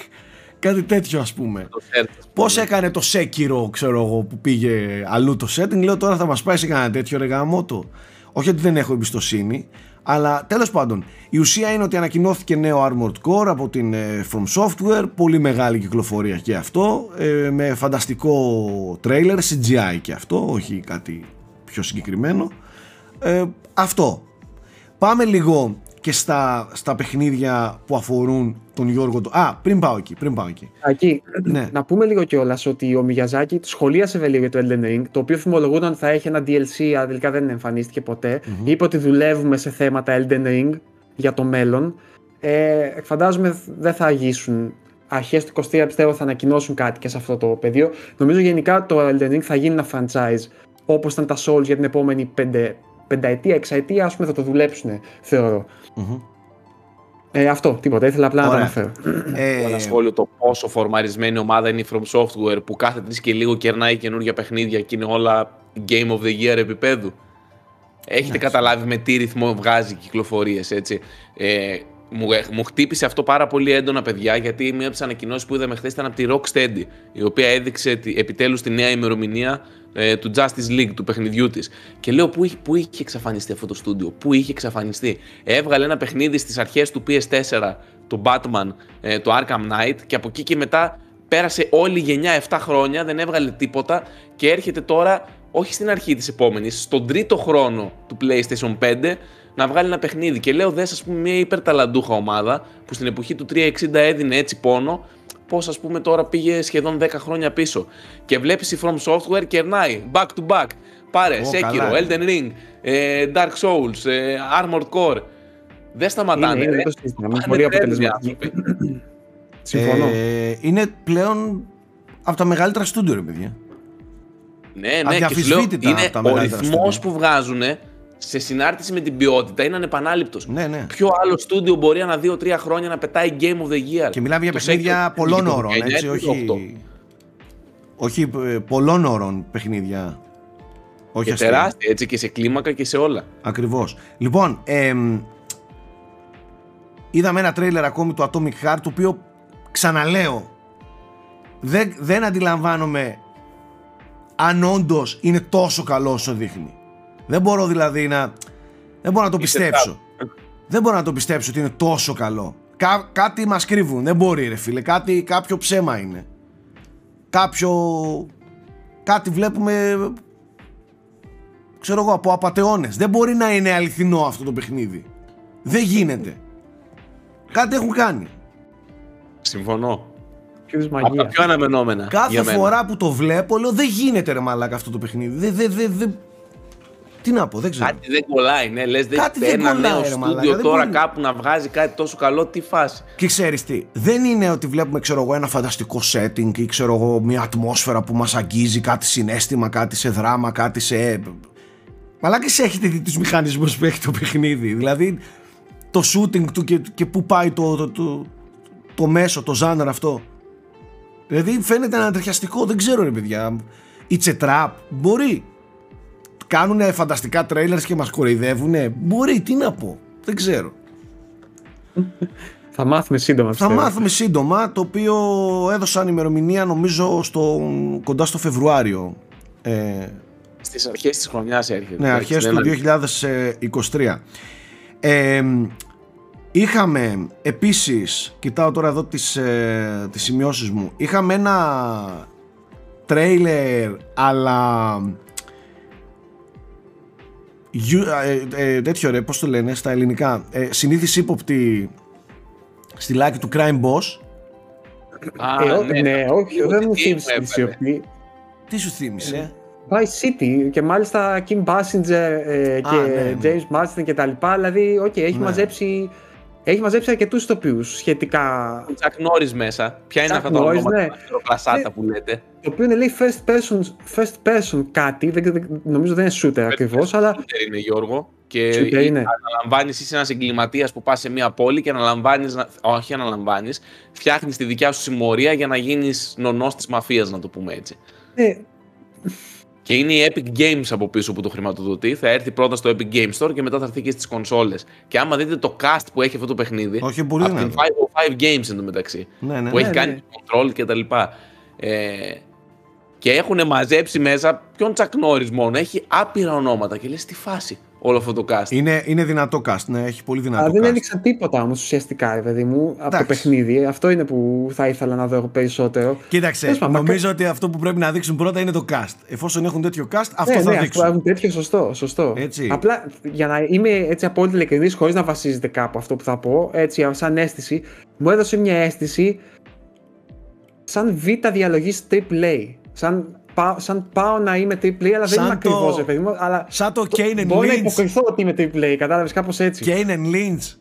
κάτι τέτοιο ας πούμε Το set, ας Πώς πούμε. έκανε το Sekiro, ξέρω εγώ, που πήγε αλλού το setting. Λέω τώρα θα μας πάει σε κανένα τέτοιο ρε γαμότο. Όχι ότι δεν έχω εμπιστοσύνη, αλλά τέλος πάντων η ουσία είναι ότι ανακοινώθηκε νέο Armored Core από την ε, From Software. Πολύ μεγάλη κυκλοφορία και αυτό. ε, με φανταστικό trailer, CGI και αυτό, όχι κάτι πιο συγκεκριμένο. Ε, αυτό. Πάμε λίγο και στα, στα παιχνίδια που αφορούν τον Γιώργο. του- Α, πριν πάω εκεί, πριν πάω εκεί. Εκεί, Ναι. να πούμε λίγο κιόλας ότι ο Μιγιαζάκη σχολίασε βέβαια λίγο για το Elden Ring, το οποίο φημολογούνταν ότι θα έχει ένα DLC, αλλά τελικά δεν εμφανίστηκε ποτέ. Είπε ότι δουλεύουμε σε θέματα Elden Ring για το μέλλον. Ε, φαντάζομαι δεν θα αγγίσουν αρχές του 23 πιστεύω θα ανακοινώσουν κάτι και σε αυτό το πεδίο. Νομίζω γενικά το Elden Ring θα γίνει ένα franchise όπως ήταν τα Souls για την επόμενη πέντε, πενταετία, εξαετία, ας πούμε, θα το δουλέψουν, θεωρώ. Μμμ. Ε, αυτό, τίποτα. Ήθελα απλά να το Ωραία. αναφέρω. Ε, Ένα σχόλιο το πόσο φορμαρισμένη ομάδα είναι η From Software που κάθε τρει και λίγο κερνάει καινούργια παιχνίδια και είναι όλα Game of the Year επίπεδου. Έχετε καταλάβει με τι ρυθμό βγάζει κυκλοφορίες, έτσι. Ε, μου, ε, μου χτύπησε αυτό πάρα πολύ έντονα, παιδιά, γιατί μία από τις ανακοινώσεις που είδαμε χθες ήταν από τη Rocksteady, η οποία έδειξε επιτέλους τη νέα ημερομηνία ε, του Justice League, του παιχνιδιού της. Και λέω, πού, είχε- πού είχε εξαφανιστεί αυτό το στούντιο, πού είχε εξαφανιστεί; Έβγαλε ένα παιχνίδι στις αρχές του PS4, το Batman, ε, το Arkham Knight, και από εκεί και μετά πέρασε όλη η γενιά 7 χρόνια, δεν έβγαλε τίποτα και έρχεται τώρα, όχι στην αρχή της επόμενης, στον τρίτο χρόνο του PlayStation 5 να βγάλει ένα παιχνίδι. Και λέω δες ας πούμε μια υπερταλαντούχα ομάδα που στην εποχή του 360 έδινε έτσι πόνο, πώς ας πούμε τώρα πήγε σχεδόν 10 χρόνια πίσω. Και βλέπεις η From Software κερνάει back to back. Πάρε, Ω, Sekiro, καλά. Elden Ring, ε, Dark Souls, ε, Armored Core. Δεν σταματάνε. Είναι, είναι, ρε. δεν το συζητάμε. Πάνε Πολύ τρένοι οι αποτελεσματική. άνθρωποι. Συμφωνώ. ε, είναι πλέον από τα μεγαλύτερα στούντιο, ρε παιδιά. Ναι, ναι, και σου λέω, Αδιαφυσβήτητα είναι από τα ο μεγαλύτερα ρυθμός στούντιο. που βγάζουν σε συνάρτηση με την ποιότητα είναι ανεπανάληπτος. Ναι, ναι. Ποιο άλλο στούντιο μπορεί ανά 2-3 χρόνια να πετάει Game of the Year; Και μιλάμε για Το παιχνίδια Sekiro πολλών βγήκε το ώρων, 19, έτσι, το όχι... 18. Όχι ε, πολλών ώρων παιχνίδια. Όχι Και αστεία. τεράστια έτσι και σε κλίμακα και σε όλα. Ακριβώς. Λοιπόν, εμ, είδαμε ένα τρέιλερ ακόμη του Atomic Heart, το οποίο ξαναλέω, δεν, δεν αντιλαμβάνομαι αν όντως είναι τόσο καλό όσο δείχνει. Δεν μπορώ δηλαδή να... Δεν μπορώ να το Είσαι πιστέψω. Δεν μπορώ να το πιστέψω ότι είναι τόσο καλό. Κά, κάτι μας κρύβουν. Δεν μπορεί ρε φίλε. Κάτι, κάποιο ψέμα είναι. Κάποιο... Κάτι βλέπουμε ξέρω εγώ, από απαταιώνες. Δεν μπορεί να είναι αληθινό αυτό το παιχνίδι. Δεν γίνεται. Κάτι έχουν κάνει. Συμφωνώ. Ποιος Από τα μαγεία. πιο αναμενόμενα. Κάθε για μένα. φορά που το βλέπω, λέω δεν γίνεται ρε μαλάκα αυτό το παιχνίδι. Δεν, δεν, δεν, δεν... Τι να πω, δεν ξέρω. Κάτι δεν κολλάει, ναι. Λες, Κάτι δεν δεν ένα κολλάει, νέο ρε μαλάκα, στούντιο δεν τώρα μπορεί. κάπου να βγάζει κάτι τόσο καλό. Τι φάση. Και ξέρεις τι, δεν είναι ότι βλέπουμε ξέρω εγώ ένα φανταστικό setting ή ξέρω εγώ μια ατμόσφαιρα που μας αγγίζει κάτι συνέστημα, κάτι σε δράμα, κάτι σε... Μαλάκες έχετε δει τους μηχανισμούς που έχει το παιχνίδι, δηλαδή το shooting του και, και πού πάει το, το, το, το μέσο, το ζάνερ αυτό. Δηλαδή φαίνεται ανατριχιαστικό, δεν ξέρω ρε παιδιά. It's a trap, μπορεί. Κάνουνε φανταστικά trailers και μας κοροϊδεύουνε, μπορεί, τι να πω, δεν ξέρω. Θα μάθουμε σύντομα. Θα πιστεύω. μάθουμε σύντομα, το οποίο έδωσαν ημερομηνία νομίζω στο, κοντά στο Φεβρουάριο. Ε, Στις αρχές της χρονιάς έρχεται. ναι, εντάξει, αρχές δεν του είναι- 2023. Ε, είχαμε επίσης, κοιτάω τώρα εδώ τις, ε, τις σημειώσεις μου, είχαμε ένα τρέιλερ αλλά γιου- ε, ε, τέτοιο ρε, πώς το λένε στα ελληνικά, ε, συνήθις ύποπτη στη λάκη του Crime Boss. Α, Ε, ό- ναι, όχι, Λίγο δεν τι μου τι θύμισε μου τη έβγαλε. σιωπή. Τι σου θύμισε, Vice City και μάλιστα Kim Basinger ε, και ναι, ναι. James Marsden και τα λοιπά. Δηλαδή, οκ, έχει Ναι. μαζέψει. Έχει μαζέψει αρκετούς ηθοποιούς σχετικά. Chuck Norris μέσα. Ποια είναι Chuck αυτά τα Norris, ονόματα, ναι. τα κλασάτα που λέτε; Το οποίο είναι λέει first person, first person κάτι. Δεν, δεν- νομίζω δεν είναι shooter ακριβώς, αλλά. Shooter είναι Γιώργο. Και Shooter είναι. αναλαμβάνεις, είσαι ένας εγκληματίας που πας σε μια πόλη και αναλαμβάνεις. Όχι, αναλαμβάνεις. Φτιάχνεις τη δικιά σου συμμορία για να γίνεις νονός της μαφίας, να το πούμε έτσι. Ε, Και είναι η Epic Games από πίσω που το χρηματοδοτεί. Θα έρθει πρώτα στο Epic Game Store και μετά θα έρθει και στις κονσόλες. Και άμα δείτε το cast που έχει αυτό το παιχνίδι. Όχι, πολύ από την δυνατό. 505 Games εντωμεταξύ. Ναι, ναι, που ναι. έχει ναι. κάνει control και τα λοιπά. Ε, και έχουν μαζέψει μέσα ποιον Chuck Norris μόνο. Έχει άπειρα ονόματα και λες τι φάση όλο αυτό το cast. Είναι, είναι δυνατό cast, ναι, έχει πολύ δυνατό αλλά δεν cast. έδειξαν τίποτα όμως ουσιαστικά, ρε παιδί μου, από το Εντάξει. παιχνίδι. Αυτό είναι που θα ήθελα να δω περισσότερο. Κοίταξε, Τέλος πάντων, νομίζω ότι αυτό που πρέπει να δείξουν πρώτα είναι το cast. Εφόσον έχουν τέτοιο cast, αυτό ναι, θα ναι, δείξουν. Αυτό έχουν τέτοιο σωστό. σωστό. Έτσι. Απλά για να είμαι έτσι απόλυτα ειλικρινής, χωρίς να βασίζεται κάπου αυτό που θα πω, έτσι σαν αίσθηση, μου έδωσε μια αίσθηση σαν β' διαλογής AAA. Σαν, πάω- σαν πάω να είμαι AAA, αλλά δεν Σαν είμαι το- ακριβώς, ρε παιδί μου. Αλλά Σαν το Kane and μπορώ να Lynch. υποκριθώ ότι είμαι AAA, κατάλαβες κάπως έτσι. Kane and Lynch.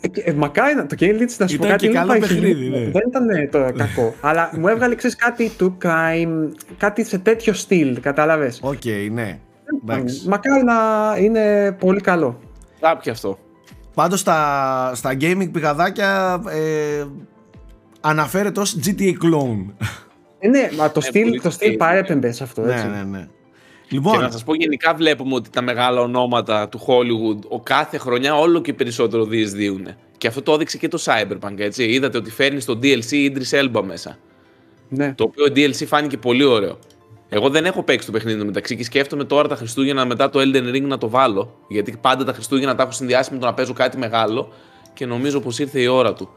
Ε, ε, μακάρι να το Kane Lynch να σου πω Ήταν κάτι. και δεν καλό πάει παιχνίδι, χιλί- ναι. Δεν ήταν ε, το κακό. αλλά μου έβγαλε ξέρεις, κάτι του crime, κάτι σε τέτοιο στυλ, κατάλαβες. Οκ, ναι. Εντάξει. Μακάρι να είναι πολύ καλό. Κάποιο αυτό. Πάντως στα, στα gaming πηγαδάκια ε, αναφέρεται ως GTA clone. Ε, ναι, μα το Ε, στυλ, πολύ το στυλ στυλ. παρέπεμπε σε αυτό. ναι, Έτσι. ναι, ναι. Και Λοιπόν, να σας πω, γενικά βλέπουμε ότι τα μεγάλα ονόματα του Hollywood ο κάθε χρονιά όλο και περισσότερο διεισδύουν. Και αυτό το έδειξε και το Cyberpunk, έτσι. Είδατε ότι φέρνει στο DLC Idris Elba μέσα. Ναι. Το οποίο DLC φάνηκε πολύ ωραίο. Εγώ δεν έχω παίξει το παιχνίδι μεταξύ και σκέφτομαι τώρα τα Χριστούγεννα μετά το Elden Ring να το βάλω. Γιατί πάντα τα Χριστούγεννα τα έχω συνδυάσει με το να παίζω κάτι μεγάλο και νομίζω πως ήρθε η ώρα του.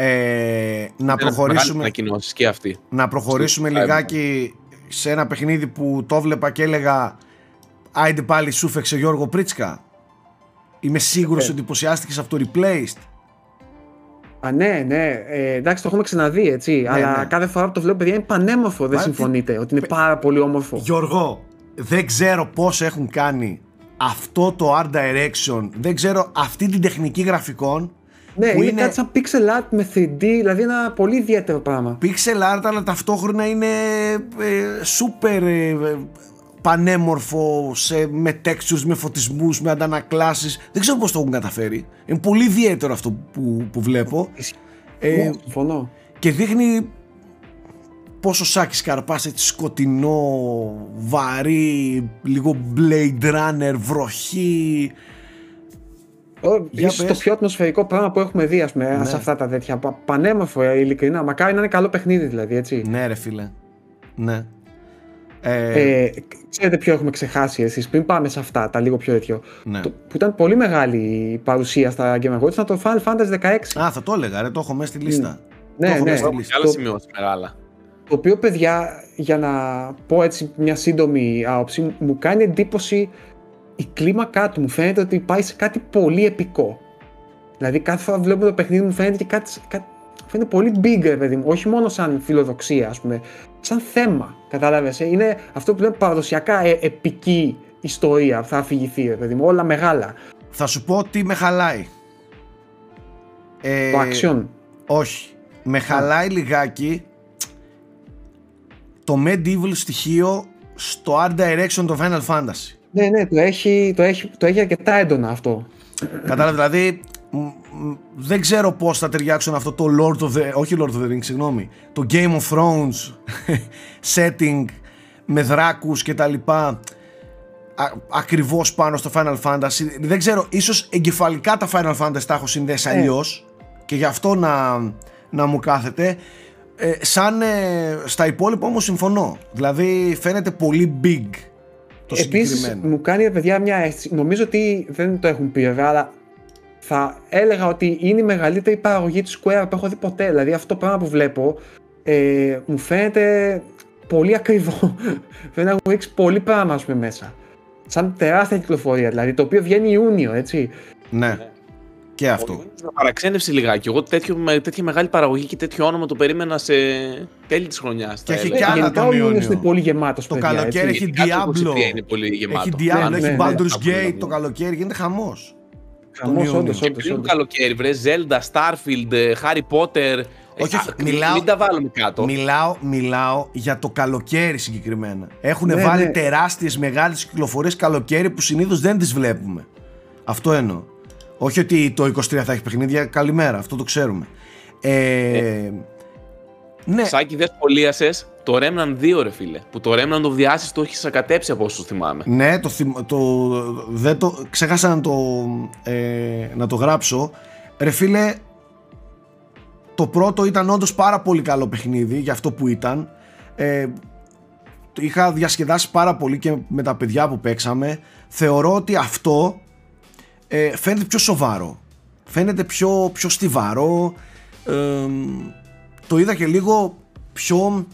Ε, να προχωρήσουμε, ανακοινώσεις και αυτή. να προχωρήσουμε Στο λιγάκι σε ένα παιχνίδι που το βλέπα και έλεγα Άιντε πάλι σου φέξε Γιώργο Πρίτσκα. Είμαι σίγουρος Ε. ότι εντυπωσιάστηκες από το Replaced. Α, ναι, ναι. Ε, εντάξει, το έχουμε ξαναδεί, έτσι. αλλά ναι. κάθε φορά που το βλέπω, παιδιά, είναι πανέμορφο. Δεν Μα, συμφωνείτε ότι είναι πάρα πολύ όμορφο. Γιώργο, δεν ξέρω πώς έχουν κάνει αυτό το art direction, δεν ξέρω αυτή την τεχνική γραφικών Ναι, που είναι, είναι- κάτι σαν pixel art με 3D, δηλαδή ένα πολύ ιδιαίτερο πράγμα. pixel art αλλά ταυτόχρονα είναι ε, super ε, ε, πανέμορφο σε, με textures, με φωτισμούς, με αντανακλάσεις δεν ξέρω πώς το έχουν καταφέρει είναι πολύ ιδιαίτερο αυτό που, που βλέπω ε, Ναι, συμφωνώ. και δείχνει πόσο σάκι σκαρπάς έτσι σκοτεινό, βαρύ, λίγο Blade Runner, βροχή Ο, Για ίσως το πες. πιο ατμοσφαιρικό πράγμα που έχουμε δει, ας πούμε, Ναι. σε αυτά τα τέτοια. Πα- Πανέμορφο, ε, ειλικρινά. Μακάρι να είναι καλό παιχνίδι, δηλαδή, έτσι. ναι ρε φίλε ναι ε, Ε, ξέρετε ποιο έχουμε ξεχάσει εσείς πριν πάμε σε αυτά, τα λίγο πιο τέτοιο. ναι. Το, που ήταν πολύ μεγάλη η παρουσία στα Game Awards ήταν το Final Fantasy 16. Α, θα το έλεγα, ρε, το έχω μέσα στη λίστα. το ναι, έχω ναι. μέσα στη Έχω λίστα. και άλλα Το- σημειώσει μεγάλα. Το οποίο, παιδιά, για να πω έτσι μια σύντομη άποψη, μου κάνει εντύπωση η κλίμακά του. Μου φαίνεται ότι πάει σε κάτι πολύ επικό. Δηλαδή, κάθε φορά που βλέπουμε το παιχνίδι μου φαίνεται και κάτι, κάτι μου φαίνεται πολύ big, ρε παιδί μου. Όχι μόνο σαν φιλοδοξία, ας πούμε, σαν θέμα. Κατάλαβες, ε; είναι αυτό που λέμε παραδοσιακά ε, επική ιστορία που θα αφηγηθεί, ρε παιδί μου. Όλα μεγάλα. Θα σου πω τι με χαλάει. Ε, Το action. Όχι. Με χαλάει λιγάκι το medieval στοιχείο στο art direction του Final Fantasy. Ναι, ναι, το έχει, το, έχει, το έχει αρκετά έντονα αυτό. Κατάλαβε, δηλαδή μ, μ, δεν ξέρω πώς θα ταιριάξουν αυτό το Lord of the... Όχι Lord of the Rings, συγγνώμη. Το Game of Thrones setting με δράκους και τα λοιπά α- ακριβώς πάνω στο Final Fantasy. Δεν ξέρω, ίσως εγκεφαλικά τα Final Fantasy τα έχω συνδέσει Ε. αλλιώς και γι' αυτό να, να μου κάθεται. Ε, σαν ε, στα υπόλοιπα όμως συμφωνώ. Δηλαδή φαίνεται πολύ big το Επίσης συγκεκριμένο. μου κάνει ρε παιδιά μια αίσθηση, νομίζω ότι δεν το έχουν πει βέβαια, αλλά θα έλεγα ότι είναι η μεγαλύτερη παραγωγή της Square που έχω δει ποτέ. Δηλαδή αυτό το πράγμα που βλέπω ε, μου φαίνεται πολύ ακριβό. φαίνεται να έχουν ρίξει πολύ πράγμα ας πούμε, μέσα. Σαν τεράστια κυκλοφορία δηλαδή, το οποίο βγαίνει Ιούνιο, έτσι. Ναι. Και αυτό. Με παραξένευσε λιγάκι. Εγώ τέτοιο, με τέτοια μεγάλη παραγωγή και τέτοιο όνομα το περίμενα σε τέλη της χρονιάς. Και έχει Ε, κι άλλα γενικά τον ο Ιούνιος Ιούνιο. είναι πολύ γεμάτος, Το παιδιά, καλοκαίρι έτσι. έχει Ειδικά το Diablo. 23 είναι πολύ γεμάτο. Έχει Diablo, Ναι, έχει ναι, ναι. Baldur's Αυτό Gate είναι. το καλοκαίρι, γίνεται χαμός. Χαμός, Ιούνιο. όντως, Και όντως, πριν το όντως. καλοκαίρι, βρε, Zelda, Starfield, ε, Harry Potter. Όχι, Ε, όχι, α, μην- μιλάω- Μην τα βάλουμε κάτω. Μιλάω, μιλάω για το καλοκαίρι συγκεκριμένα. Έχουν Ναι, βάλει ναι. τεράστιες μεγάλες κυκλοφορίες καλοκαίρι που συνήθως δεν τις βλέπουμε. Αυτό εννοώ. Όχι ότι το 23 θα έχει παιχνίδια, καλημέρα, αυτό το ξέρουμε. Ε, ναι, Σάκη, δεν σχολίασες το Remnant 2, ρε φίλε. Που το Remnant of the Ashes το έχεις σακατέψει από όσο θυμάμαι. ναι το, θυμ- το, δεν το, ξέχασα να το, ε, να το γράψω. Ρε φίλε, το πρώτο ήταν όντως πάρα πολύ καλό παιχνίδι για αυτό που ήταν. Ε, το είχα διασκεδάσει πάρα πολύ και με τα παιδιά που παίξαμε. Θεωρώ ότι αυτό ε, φαίνεται πιο σοβαρό. Φαίνεται πιο, πιο στιβαρό. Ε, το είδα και λίγο πιο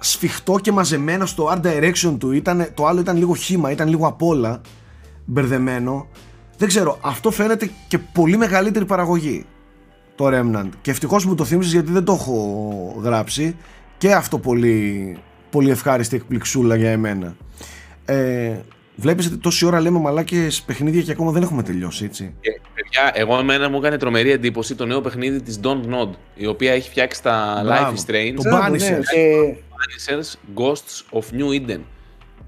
σφιχτό και μαζεμένο στο art direction του. Ήταν, το άλλο ήταν λίγο χήμα, ήταν λίγο απ' όλα μπερδεμένο. Δεν ξέρω, αυτό φαίνεται και πολύ μεγαλύτερη παραγωγή το Remnant. Και ευτυχώς μου το θύμισες γιατί δεν το έχω γράψει. Και αυτό πολύ, πολύ ευχάριστη εκπληξούλα για εμένα. Ε, Βλέπεις ότι τόση ώρα λέμε μαλάκες παιχνίδια και ακόμα δεν έχουμε τελειώσει, έτσι. Και, Παιδιά, εγώ εμένα μου έκανε τρομερή εντύπωση το νέο παιχνίδι της Don't Nod, η οποία έχει φτιάξει τα Μπράβο. Life is Strange, Το Μπράβο, Banisher. ναι, και Banishers, Ghosts of New Eden.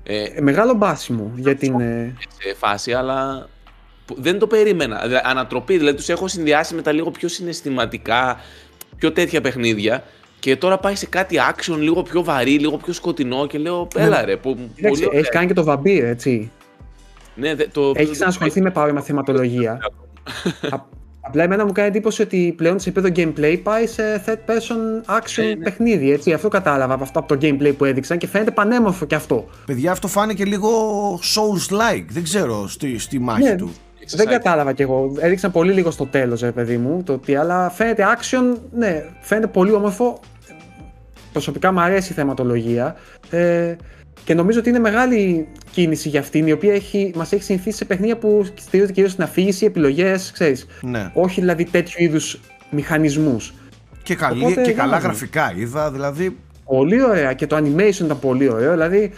Ε, ε, μεγάλο μπάσιμο για την. ε, σε φάση, αλλά που- δεν το περίμενα. Δηλαδή, ανατροπή, δηλαδή τους έχω συνδυάσει με τα λίγο πιο συναισθηματικά, πιο τέτοια παιχνίδια και τώρα πάει σε κάτι action λίγο πιο βαρύ, λίγο πιο σκοτεινό και λέω, έλα ρε, που, Κοίταξε, πολύ ωραία. έχει κάνει και το βαμπύρ, έτσι. Ναι, δε- το, Έχεις ξανασχοληθεί με παρόμοια θεματολογία. Α- Απλά εμένα μου κάνει εντύπωση ότι πλέον σε επίπεδο gameplay πάει σε third person action Ναι, ναι. παιχνίδι. Έτσι. Αυτό κατάλαβα από, αυτό, από το gameplay που έδειξαν και φαίνεται πανέμορφο και αυτό. Παιδιά, αυτό φάνηκε λίγο Souls-like. Δεν ξέρω στη, στη μάχη Ναι. του. Δεν κατάλαβα κι εγώ. Έδειξαν πολύ λίγο στο τέλος, ρε παιδί μου, το τι, αλλά φαίνεται action, ναι, φαίνεται πολύ όμορφο. Προσωπικά μου αρέσει η θεματολογία. Ε, και νομίζω ότι είναι μεγάλη κίνηση για αυτήν, η οποία έχει, μας έχει συνηθίσει σε παιχνίδια που στηρίζονται κυρίως στην αφήγηση, επιλογές, ξέρεις. Ναι. Όχι δηλαδή τέτοιου είδους μηχανισμούς. Και, καλή, Οπότε, και για καλά να δούμε. γραφικά είδα, δηλαδή. Πολύ ωραία και το animation ήταν πολύ ωραίο, δηλαδή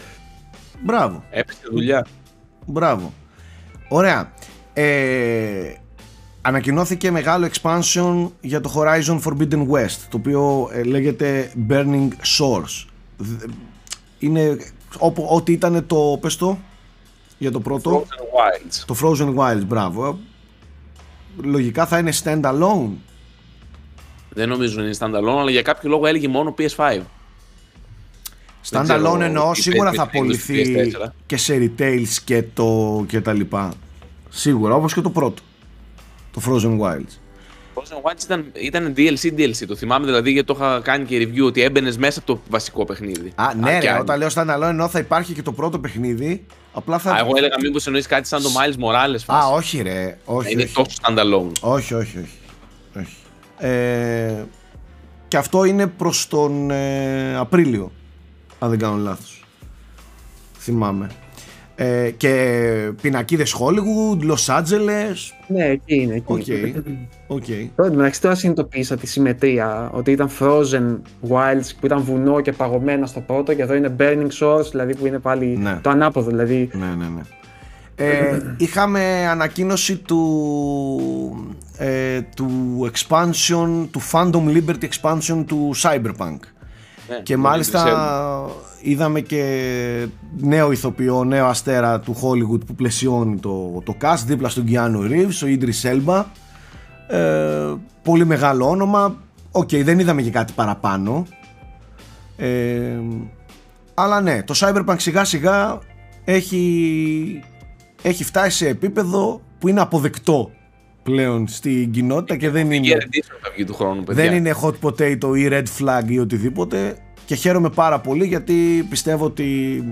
Μπράβο. Έπεσε δουλειά. Μπράβο. Ωραία. Ε, ανακοινώθηκε μεγάλο expansion για το Horizon Forbidden West, το οποίο ε, λέγεται Burning Shores. Δ- Είναι όπου, ό,τι ήταν το, πες το, για το πρώτο, Frozen Wilds. το Frozen Wilds, μπράβο. Λογικά θα είναι standalone. Δεν νομίζω να είναι standalone, αλλά για κάποιο λόγο έλεγε μόνο PS5. Δεν Standalone ξέρω εννοώ τι σίγουρα παίζει θα με την απολυθεί PS4. και σε retails και, το, και τα λοιπά. Σίγουρα, όπως και το πρώτο. Το Frozen Wilds. Frozen Wilds ήταν, ήταν DLC DLC. Το θυμάμαι δηλαδή γιατί το είχα κάνει και review ότι έμπαινες μέσα από το βασικό παιχνίδι. Α, ναι, και ρε, αν- όταν λέω standalone εννοώ θα υπάρχει και το πρώτο παιχνίδι. Απλά θα. Α, εγώ έλεγα μήπως εννοείς κάτι σαν το Miles Morales. Α, φάση. όχι, ρε. Όχι, είναι όχι. τόσο standalone. όχι, όχι, όχι. όχι. Ε, και αυτό είναι προς τον ε, Απρίλιο, αν δεν κάνω λάθος. Θυμάμαι. Ε, και πινακίδες Hollywood, Los Angeles. ναι, εκεί είναι. Εκεί. OK. OK. Τώρα, μεταξύ τώρα συνειδητοποίησα τη συμμετρία ότι ήταν Frozen Wilds που ήταν βουνό και παγωμένα στο πρώτο και εδώ είναι Burning Shores δηλαδή που είναι πάλι Ναι. το ανάποδο δηλαδή Ναι, ναι, ναι. Ε, είχαμε ανακοίνωση του, ε, του expansion, του Phantom Liberty expansion του Cyberpunk. Ναι, Και το μάλιστα Idris Elba. Είδαμε και νέο ηθοποιό, νέο αστέρα του Hollywood που πλαισιώνει το, το cast δίπλα στον Keanu Reeves, ο Idris Elba. Ε, πολύ μεγάλο όνομα. Οκ, δεν είδαμε και κάτι παραπάνω. Ε, αλλά ναι, το Cyberpunk σιγά σιγά έχει, έχει φτάσει σε επίπεδο που είναι αποδεκτό πλέον στην κοινότητα και δεν Η είναι, Edition θα βγει του χρόνου, παιδιά. δεν είναι hot potato ή red flag ή οτιδήποτε και χαίρομαι πάρα πολύ γιατί πιστεύω ότι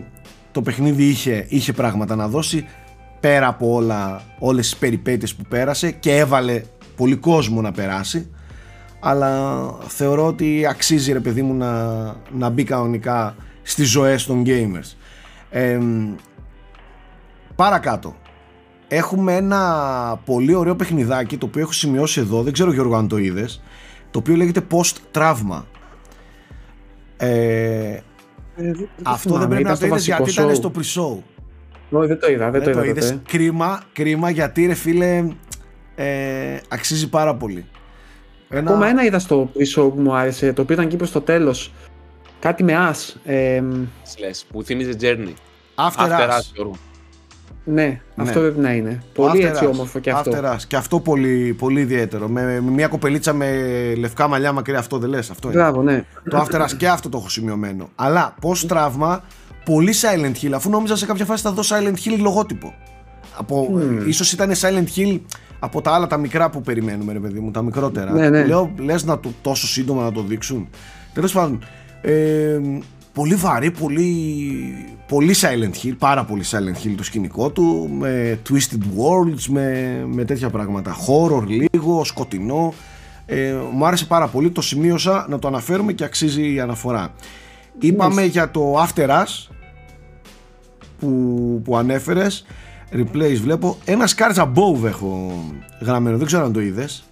το παιχνίδι είχε, είχε πράγματα να δώσει πέρα από όλα, όλες τις περιπέτειες που πέρασε και έβαλε πολύ κόσμο να περάσει αλλά θεωρώ ότι αξίζει ρε παιδί μου να, να μπει κανονικά στις ζωές των gamers. Ε, παρακάτω. Έχουμε ένα πολύ ωραίο παιχνιδάκι το οποίο έχω σημειώσει εδώ, δεν ξέρω Γιώργο αν το είδες, το οποίο λέγεται Post Trauma. Ε, Ε, δεν αυτό θυμάμαι, δεν πρέπει ήταν να το είδες βασικό γιατί ήταν show. στο pre-show. Όχι, δεν το είδα, δεν, Δεν το το είδα είδες. τότε. Κρίμα, κρίμα γιατί ρε φίλε ε, αξίζει πάρα πολύ. Ένα- Ακόμα ένα είδα στο pre-show που μου άρεσε, το οποίο ήταν εκεί προς το τέλος. Κάτι με As. Ε, Λες, που θύμιζε Journey. After, After Us. Us, Γιώργο. Ναι, αυτό πρέπει να είναι. Πολύ After έτσι Us. όμορφο και αυτό. After Us. Και αυτό πολύ, πολύ ιδιαίτερο. Με, με μια κοπελίτσα με λευκά μαλλιά μακριά. Αυτό δεν λες. Αυτό είναι. Μπράβο, ναι. το After Us και αυτό το έχω σημειωμένο. Αλλά post τραύμα, πολύ Silent Hill. Αφού νόμιζα σε κάποια φάση θα δω Silent Hill λογότυπο. Από, Ίσως ήταν Silent Hill από τα άλλα τα μικρά που περιμένουμε, ρε παιδί μου, τα μικρότερα. Ναι, ναι. Λέω, λες να το τόσο σύντομα να το δείξουν. Τέλος πάντων, ε, πολύ βαρύ, πολύ, πολύ Silent Hill, πάρα πολύ Silent Hill το σκηνικό του, με Twisted Worlds, με, με τέτοια πράγματα. Horror λίγο, σκοτεινό. Ε, μου άρεσε πάρα πολύ, το σημείωσα να το αναφέρουμε και αξίζει η αναφορά. Είπαμε για το After Us που, που ανέφερες Replays βλέπω Ένα Scars Above έχω γραμμένο Δεν ξέρω αν το είδες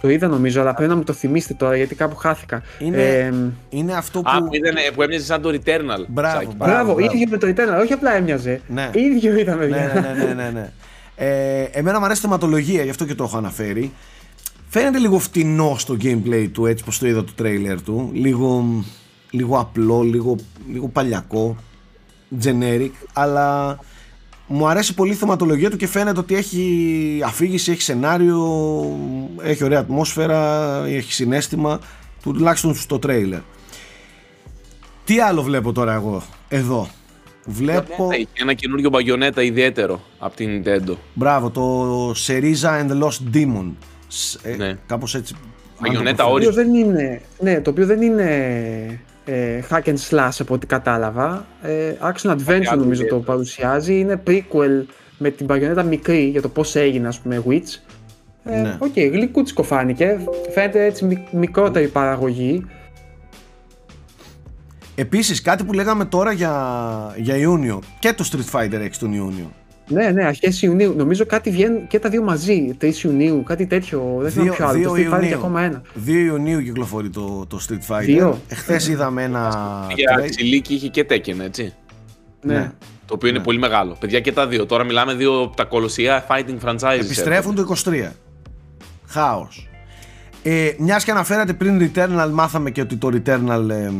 Το είδα νομίζω, αλλά πρέπει να μου το θυμίσετε τώρα γιατί κάπου χάθηκα. Είναι- Ε, Είναι αυτό Α, που που, ήταν, που έμοιαζε σαν το Returnal. Μπράβο, Σάκη. μπράβο. μπράβο, ίδιο με το Eternal, όχι απλά έμοιαζε. Ναι. ίδιο ήταν, ναι, παιδιά. ναι, ναι, ναι, ναι, ναι. Ε, εμένα μου αρέσει η θεματολογία, γι' αυτό και το έχω αναφέρει. Φαίνεται λίγο φτηνό στο gameplay του, έτσι πως το είδα το τρέιλερ του. Λίγο, λίγο απλό, λίγο, λίγο παλιακό, generic, αλλά μου αρέσει πολύ η θεματολογία του και φαίνεται ότι έχει αφήγηση, έχει σενάριο, έχει ωραία ατμόσφαιρα, έχει συνέστημα, τουλάχιστον στο τρέιλερ. Τι άλλο βλέπω τώρα εγώ, εδώ. Βλέπω... Έχει ένα καινούριο Bayonetta ιδιαίτερο από την Nintendo. Μπράβο, το Cereza and the Lost Demon. Ε, Ναι. Κάπως έτσι. Bayonetta Το οποίο όριο. δεν είναι, ναι, το οποίο δεν είναι ε, hack and slash από ό,τι κατάλαβα. Ε, action adventure άλλο νομίζω το ιδιαίτερο. παρουσιάζει. Είναι prequel με την Bayonetta μικρή για το πώς έγινε ας πούμε Witch. Ε, Ναι. Οκ, γλυκούτσικο φάνηκε. Φαίνεται έτσι μι- μικρότερη παραγωγή. Επίσης κάτι που λέγαμε τώρα για, για Ιούνιο και το Street Fighter 6 τον Ιούνιο. Ναι, ναι, αρχές Ιουνίου. Νομίζω κάτι βγαίνουν και τα δύο μαζί. 3 Ιουνίου, κάτι τέτοιο. Δεν θυμάμαι ποιο άλλο. Το Street Fighter και ακόμα ένα. 2 Ιουνίου κυκλοφορεί το, το Street Fighter. Δύο. Εχθές είδαμε ένα... Για τρέι- ξυλίκι είχε και Tekken, έτσι. Ναι. Ναι. Το οποίο είναι πολύ μεγάλο. Παιδιά και τα δύο. Τώρα μιλάμε δύο από τα κολοσσία fighting franchises. Επιστρέφουν το 23. Χάος. Ε, μιας και αναφέρατε πριν Returnal, μάθαμε και ότι το Returnal εμ,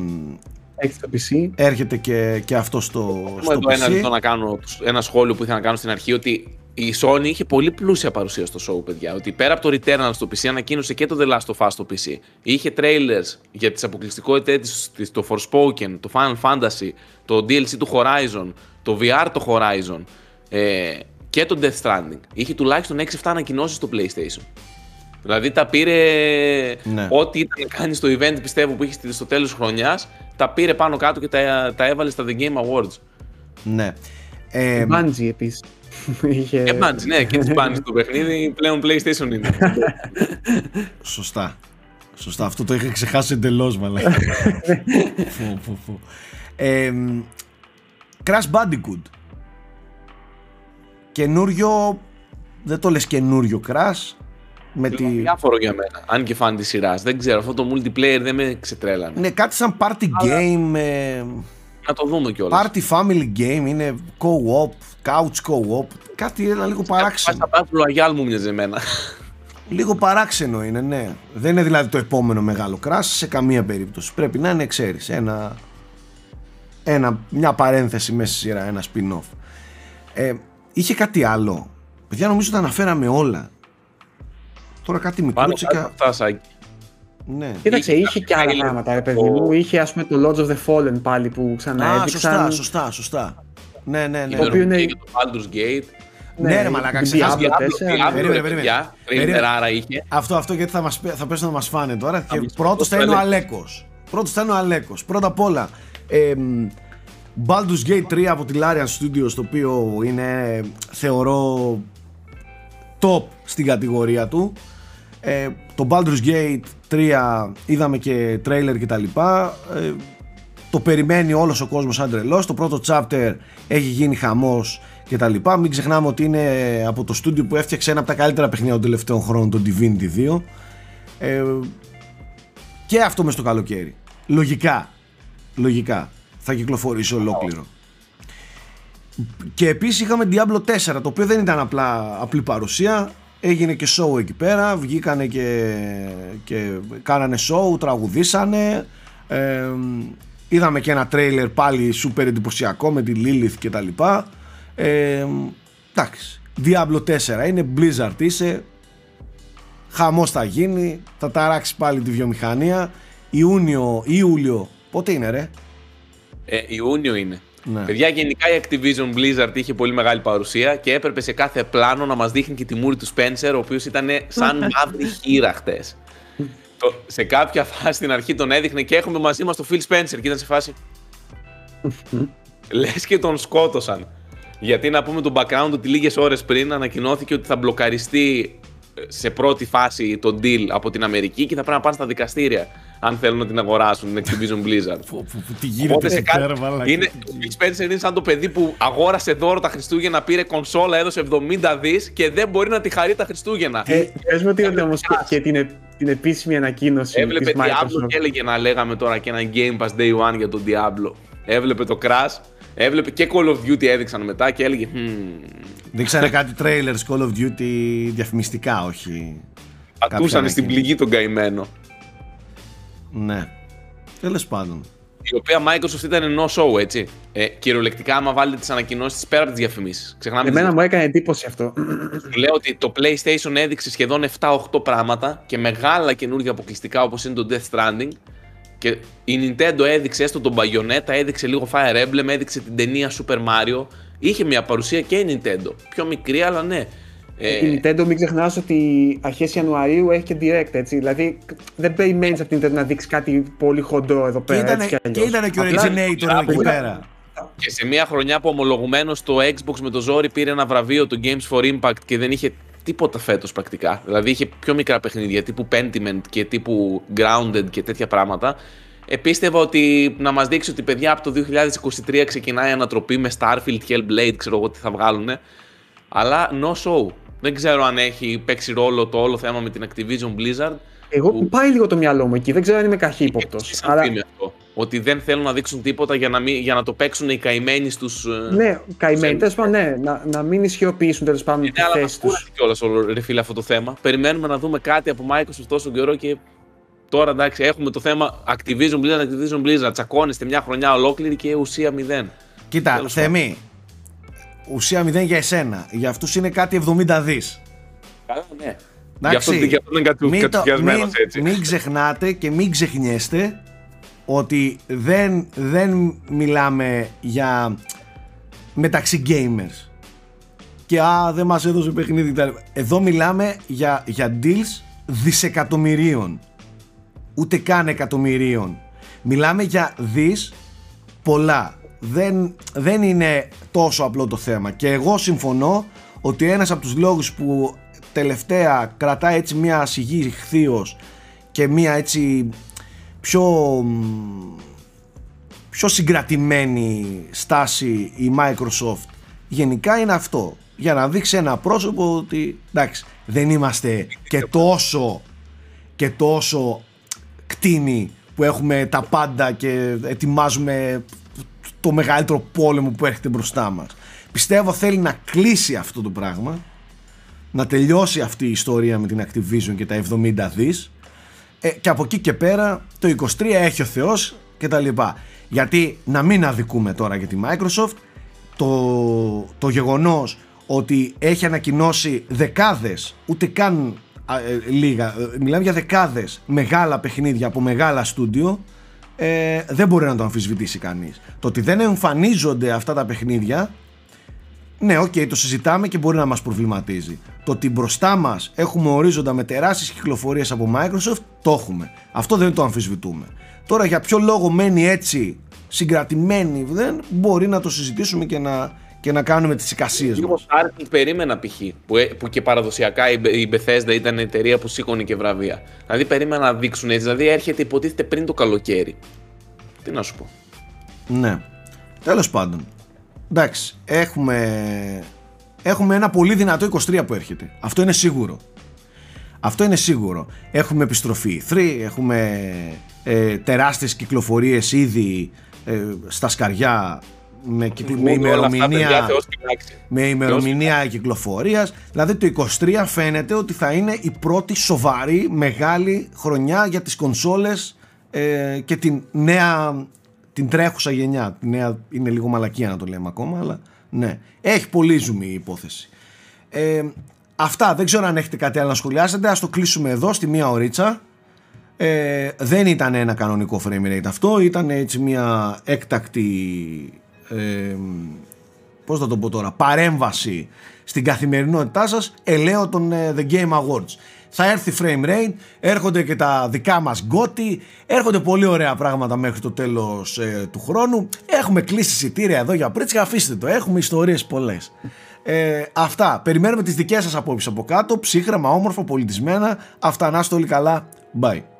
Έχει το PC. έρχεται και, και αυτό στο, Μου στο εδώ ένα PC. λεπτό να κάνω ένα σχόλιο που ήθελα να κάνω στην αρχή ότι η Sony είχε πολύ πλούσια παρουσία στο show, παιδιά. Ότι πέρα από το Returnal στο PC ανακοίνωσε και το The Last of Us στο PC. Είχε trailers για τις αποκλειστικότητες της, το Forspoken, το Final Fantasy, το DLC του Horizon, το VR το Horizon ε, και το Death Stranding. Είχε τουλάχιστον 6-7 ανακοινώσεις στο PlayStation. Δηλαδή τα πήρε Ναι. ό,τι ήταν να κάνει στο event πιστεύω που είχε στη- στο τέλος της χρονιάς τα πήρε πάνω κάτω και τα, τα έβαλε στα The Game Awards. Ναι. Ε, Bungie επίσης. Είχε... Και Bungie, ναι, και τις Bungie το παιχνίδι πλέον PlayStation είναι. Σωστά. Σωστά. Αυτό το είχα ξεχάσει εντελώς, μαλάκα. Φου, φου, φου. Ε, μ, Crash Bandicoot. Καινούριο. Δεν το λες καινούριο Crash. Με τη... Διάφορο για μένα, αν και φαν τη σειράς. Δεν ξέρω, αυτό το multiplayer δεν με ξετρέλανε. Ναι, κάτι σαν party game. ε, Να το δούμε κιόλας. party family game. Είναι co-op, couch co-op. Κάτι ένα λίγο Πάει παράξενο. στα Battle Royale μου μοιάζει εμένα. Λίγο παράξενο είναι, ναι. Δεν είναι δηλαδή το επόμενο μεγάλο crash σε καμία περίπτωση. Πρέπει να είναι, ξέρεις, ένα, ένα, μια παρένθεση μέσα στη σειρά, ένα spin-off. Ε, είχε κάτι άλλο. Παιδιά, νομίζω τα αναφέραμε όλα. Τώρα κάτι Πάνω κάτω μικρούτσικα. αυτά, Σάκη. Ναι. Κοίταξε, Είχε είχε και άλλα κάποια πράγματα, ρε παιδί το- μου. Είχε ας πούμε το Lords of the Fallen πάλι που Α, ξαναέδειξαν. σωστά, σωστά, σωστά. Ναι, ναι, ναι. Το οποίο είναι- Και το Baldur's Gate. Ναι, ρε μαλάκα, Diablo ξεχάσα- Diablo 4, Diablo, Περίμενε, ρε περίμενε. παιδιά. Περίμενε. Τρέιλερ είχε. Αυτό, αυτό γιατί θα, μας, πέ- θα πέσουν να μας φάνε τώρα. Και μας πρώτος πω θα είναι ο το Αλέκος. Πρώτος θα είναι ο Αλέκος. Πρώτα απ' όλα, ε, μ, Baldur's Gate 3 από τη Larian Studios, το οποίο είναι, θεωρώ, top στην κατηγορία του. Ε, το Baldur's Gate 3 είδαμε και τρέιλερ και τα λοιπά. Ε, το περιμένει όλος ο κόσμος σαν τρελός. Το πρώτο chapter έχει γίνει χαμός και τα λοιπά. Μην ξεχνάμε ότι είναι από το στούντιο που έφτιαξε ένα από τα καλύτερα παιχνίδια των τελευταίων χρόνων, το Divinity 2. Ε, και αυτό μες στο καλοκαίρι. Λογικά. Λογικά. Θα κυκλοφορήσει ολόκληρο. Και επίσης είχαμε Diablo 4, το οποίο δεν ήταν απλά απλή παρουσία. Έγινε και show εκεί πέρα, βγήκανε και, και κάνανε show, τραγουδήσανε. Ε, είδαμε και ένα τρέιλερ πάλι super εντυπωσιακό με τη Lilith και τα λοιπά. Ε, εντάξει, Diablo 4 είναι, Blizzard είσαι, χαμός θα γίνει, θα ταράξει πάλι τη βιομηχανία. Ιούνιο, Ιούλιο, πότε είναι ρε; Ε, Ιούνιο είναι. Ναι. Παιδιά, γενικά η Activision Blizzard είχε πολύ μεγάλη παρουσία και έπρεπε σε κάθε πλάνο να μας δείχνει και τη μούρη του Spencer, ο οποίος ήταν σαν μαύρη χείρα χτες. Το, σε κάποια φάση στην αρχή τον έδειχνε και έχουμε μαζί μας τον Phil Spencer και ήταν σε φάση... Λες και τον σκότωσαν. Γιατί να πούμε τον background ότι λίγες ώρες πριν ανακοινώθηκε ότι θα μπλοκαριστεί ε, σε πρώτη φάση το deal από την Αμερική και θα πρέπει να πάνε στα δικαστήρια αν θέλουν να την αγοράσουν την Activision Blizzard. Που, που, που, τι γίνεται Οπότε σε εκεί κάτι- πέρα, μαλάκα. είναι, ο Phil Spencer είναι σαν το παιδί που αγόρασε δώρο τα Χριστούγεννα, πήρε κονσόλα, έδωσε 70 δις και δεν μπορεί να τη χαρεί τα Χριστούγεννα. Ε, πες μου ότι είδατε όμως και, και την, ε- την επίσημη ανακοίνωση Έβλεπε της Diablo Microsoft. και έλεγε να λέγαμε τώρα και ένα Game Pass Day One για τον Diablo. Έβλεπε το Crash έβλεπε και Call of Duty έδειξαν μετά και έλεγε «Μμμ, Δείξανε κάτι trailers Call of Duty διαφημιστικά, όχι. πατούσαν κάποια στην ανακοίνωση. πληγή τον καημένο. Ναι. Τέλος πάντων. Η οποία Microsoft ήταν no show, έτσι. Ε, κυριολεκτικά, άμα βάλετε τις ανακοινώσεις πέρα από τις διαφημίσεις. Ξεχνάμε τις Εμένα μου έκανε εντύπωση αυτό. Λέω ότι το PlayStation έδειξε σχεδόν 7-8 πράγματα και μεγάλα καινούργια αποκλειστικά όπως είναι το Death Stranding και η Nintendo έδειξε έστω τον Bayonetta, έδειξε λίγο Fire Emblem, έδειξε την ταινία Super Mario. Είχε μια παρουσία και η Nintendo. Πιο μικρή, αλλά ναι. Ε, Η Nintendo μην ξεχνάς ότι αρχές Ιανουαρίου έχει και Direct, έτσι. Δηλαδή δεν περιμένεις από την Nintendo να δείξεις κάτι πολύ χοντρό εδώ Και πέρα, ήταν, έτσι κι και αλλιώς. ήταν και ο Απλά- Originator εκεί πέρα. Και σε μια χρονιά που ομολογουμένως το Xbox με το ζόρι πήρε ένα βραβείο το Games for Impact και δεν είχε τίποτα φέτος πρακτικά. Δηλαδή είχε πιο μικρά παιχνίδια τύπου Pentiment και τύπου Grounded και τέτοια πράγματα. Επίστευα ότι να μας δείξει ότι παιδιά από το 2023 ξεκινάει η ανατροπή με Starfield, Hellblade, ξέρω εγώ τι θα βγάλουν. Αλλά no show. Δεν ξέρω αν έχει παίξει ρόλο το όλο θέμα με την Activision Blizzard. Εγώ που- πάει λίγο το μυαλό μου εκεί, δεν ξέρω αν είμαι καχύποπτος. Επίσης, Αλλά είναι αυτό. Ότι δεν θέλουν να δείξουν τίποτα για να, μην, για να το παίξουν οι καημένοι στους... ε, ναι, καημένοι, Ξέρεις. τέλος πάντων, ναι, να, να μην ισχυοποιήσουν τέλος πάντων τη Ναι, αλλά μας θέση τους. κούρασε κιόλας όλο ρε φίλε αυτό το θέμα. Περιμένουμε να δούμε κάτι από Microsoft τόσο καιρό και τώρα εντάξει έχουμε το θέμα Activision Blizzard, Activision Blizzard. Τσακώνεστε μια χρονιά ολόκληρη και ουσία μηδέν. Κοίτα, Τέλος Θεμή, ουσία μηδέν για εσένα. Για αυτούς είναι κάτι 70 δις. Καλά, ναι. Γι' Εντάξει, αυτό, γι αυτό είναι κατου, μην, το- κατουφιασμένος μην- έτσι. μην ξεχνάτε και μην ξεχνιέστε ότι δεν, δεν μιλάμε για μεταξύ gamers και α δεν μας έδωσε παιχνίδι κτλ. Εδώ μιλάμε για, για deals δισεκατομμυρίων ούτε καν εκατομμυρίων. Μιλάμε για δις πολλά. Δεν, δεν είναι τόσο απλό το θέμα. Και εγώ συμφωνώ ότι ένας από τους λόγους που τελευταία κρατάει έτσι μια σιγή χθείος και μια έτσι πιο μ, πιο συγκρατημένη στάση η Microsoft γενικά είναι αυτό. Για να δείξει ένα πρόσωπο ότι εντάξει δεν είμαστε και τόσο και τόσο κτίνη που έχουμε τα πάντα και ετοιμάζουμε το μεγαλύτερο πόλεμο που έρχεται μπροστά μας. Πιστεύω θέλει να κλείσει αυτό το πράγμα να τελειώσει αυτή η ιστορία με την Activision και τα 70 δις. Ε, και από εκεί και πέρα το 23 έχει ο Θεός και τα λοιπά. Γιατί να μην αδικούμε τώρα για τη Microsoft το, το γεγονός ότι έχει ανακοινώσει δεκάδες ούτε καν α, ε, λίγα ε, μιλάμε για δεκάδες μεγάλα παιχνίδια από μεγάλα στούντιο ε, δεν μπορεί να το αμφισβητήσει κανείς το ότι δεν εμφανίζονται αυτά τα παιχνίδια ναι, οκ, το συζητάμε και μπορεί να μας προβληματίζει. Το ότι μπροστά μας έχουμε ορίζοντα με τεράστιες κυκλοφορίες από Microsoft, το έχουμε. Αυτό δεν το αμφισβητούμε. Τώρα για ποιο λόγο μένει έτσι συγκρατημένη, δεν μπορεί να το συζητήσουμε και να, και να κάνουμε τις εικασίες Λίγο μας. Starfield περίμενα π.χ. Που, ε- που και παραδοσιακά η, Be- η Bethesda ήταν η εταιρεία που σήκωνε και βραβεία. Δηλαδή περίμενα να δείξουν έτσι. Δηλαδή έρχεται υποτίθεται πριν το καλοκαίρι. Τι να σου πω. Ναι. Τέλος πάντων. Εντάξει, έχουμε, έχουμε ένα πολύ δυνατό 23 που έρχεται. Αυτό είναι σίγουρο. Αυτό είναι σίγουρο. Έχουμε επιστροφή 3, έχουμε ε, τεράστιες κυκλοφορίες ήδη ε, στα σκαριά με, κυκλο- με Μόνο όλα αυτά, παιδιά, ημερομηνία, Θεός πειράξει. με ημερομηνία κυκλοφορίας. Δηλαδή το 23 φαίνεται ότι θα είναι η πρώτη σοβαρή μεγάλη χρονιά για τις κονσόλες ε, και την νέα την τρέχουσα γενιά. Τη νέα είναι λίγο μαλακία να το λέμε ακόμα, αλλά ναι. Έχει πολύ ζουμί η υπόθεση. Ε, αυτά, δεν ξέρω αν έχετε κάτι άλλο να σχολιάσετε. Ας το κλείσουμε εδώ στη μία ωρίτσα. Ε, δεν ήταν ένα κανονικό frame rate αυτό, ήταν έτσι μια έκτακτη ε, πώς θα το πω τώρα, παρέμβαση στην καθημερινότητά σας ελαίο των ε, The Game Awards. Θα έρθει frame rate, έρχονται και τα δικά μας γκότι, έρχονται πολύ ωραία πράγματα μέχρι το τέλος ε, του χρόνου. Έχουμε κλείσει εισιτήρια εδώ για πρίτσια, αφήστε το, έχουμε ιστορίες πολλές. Ε, αυτά, περιμένουμε τις δικές σας απόψεις από κάτω, ψύχραμα, όμορφα, πολιτισμένα. Αυτά, να είστε όλοι καλά. Bye.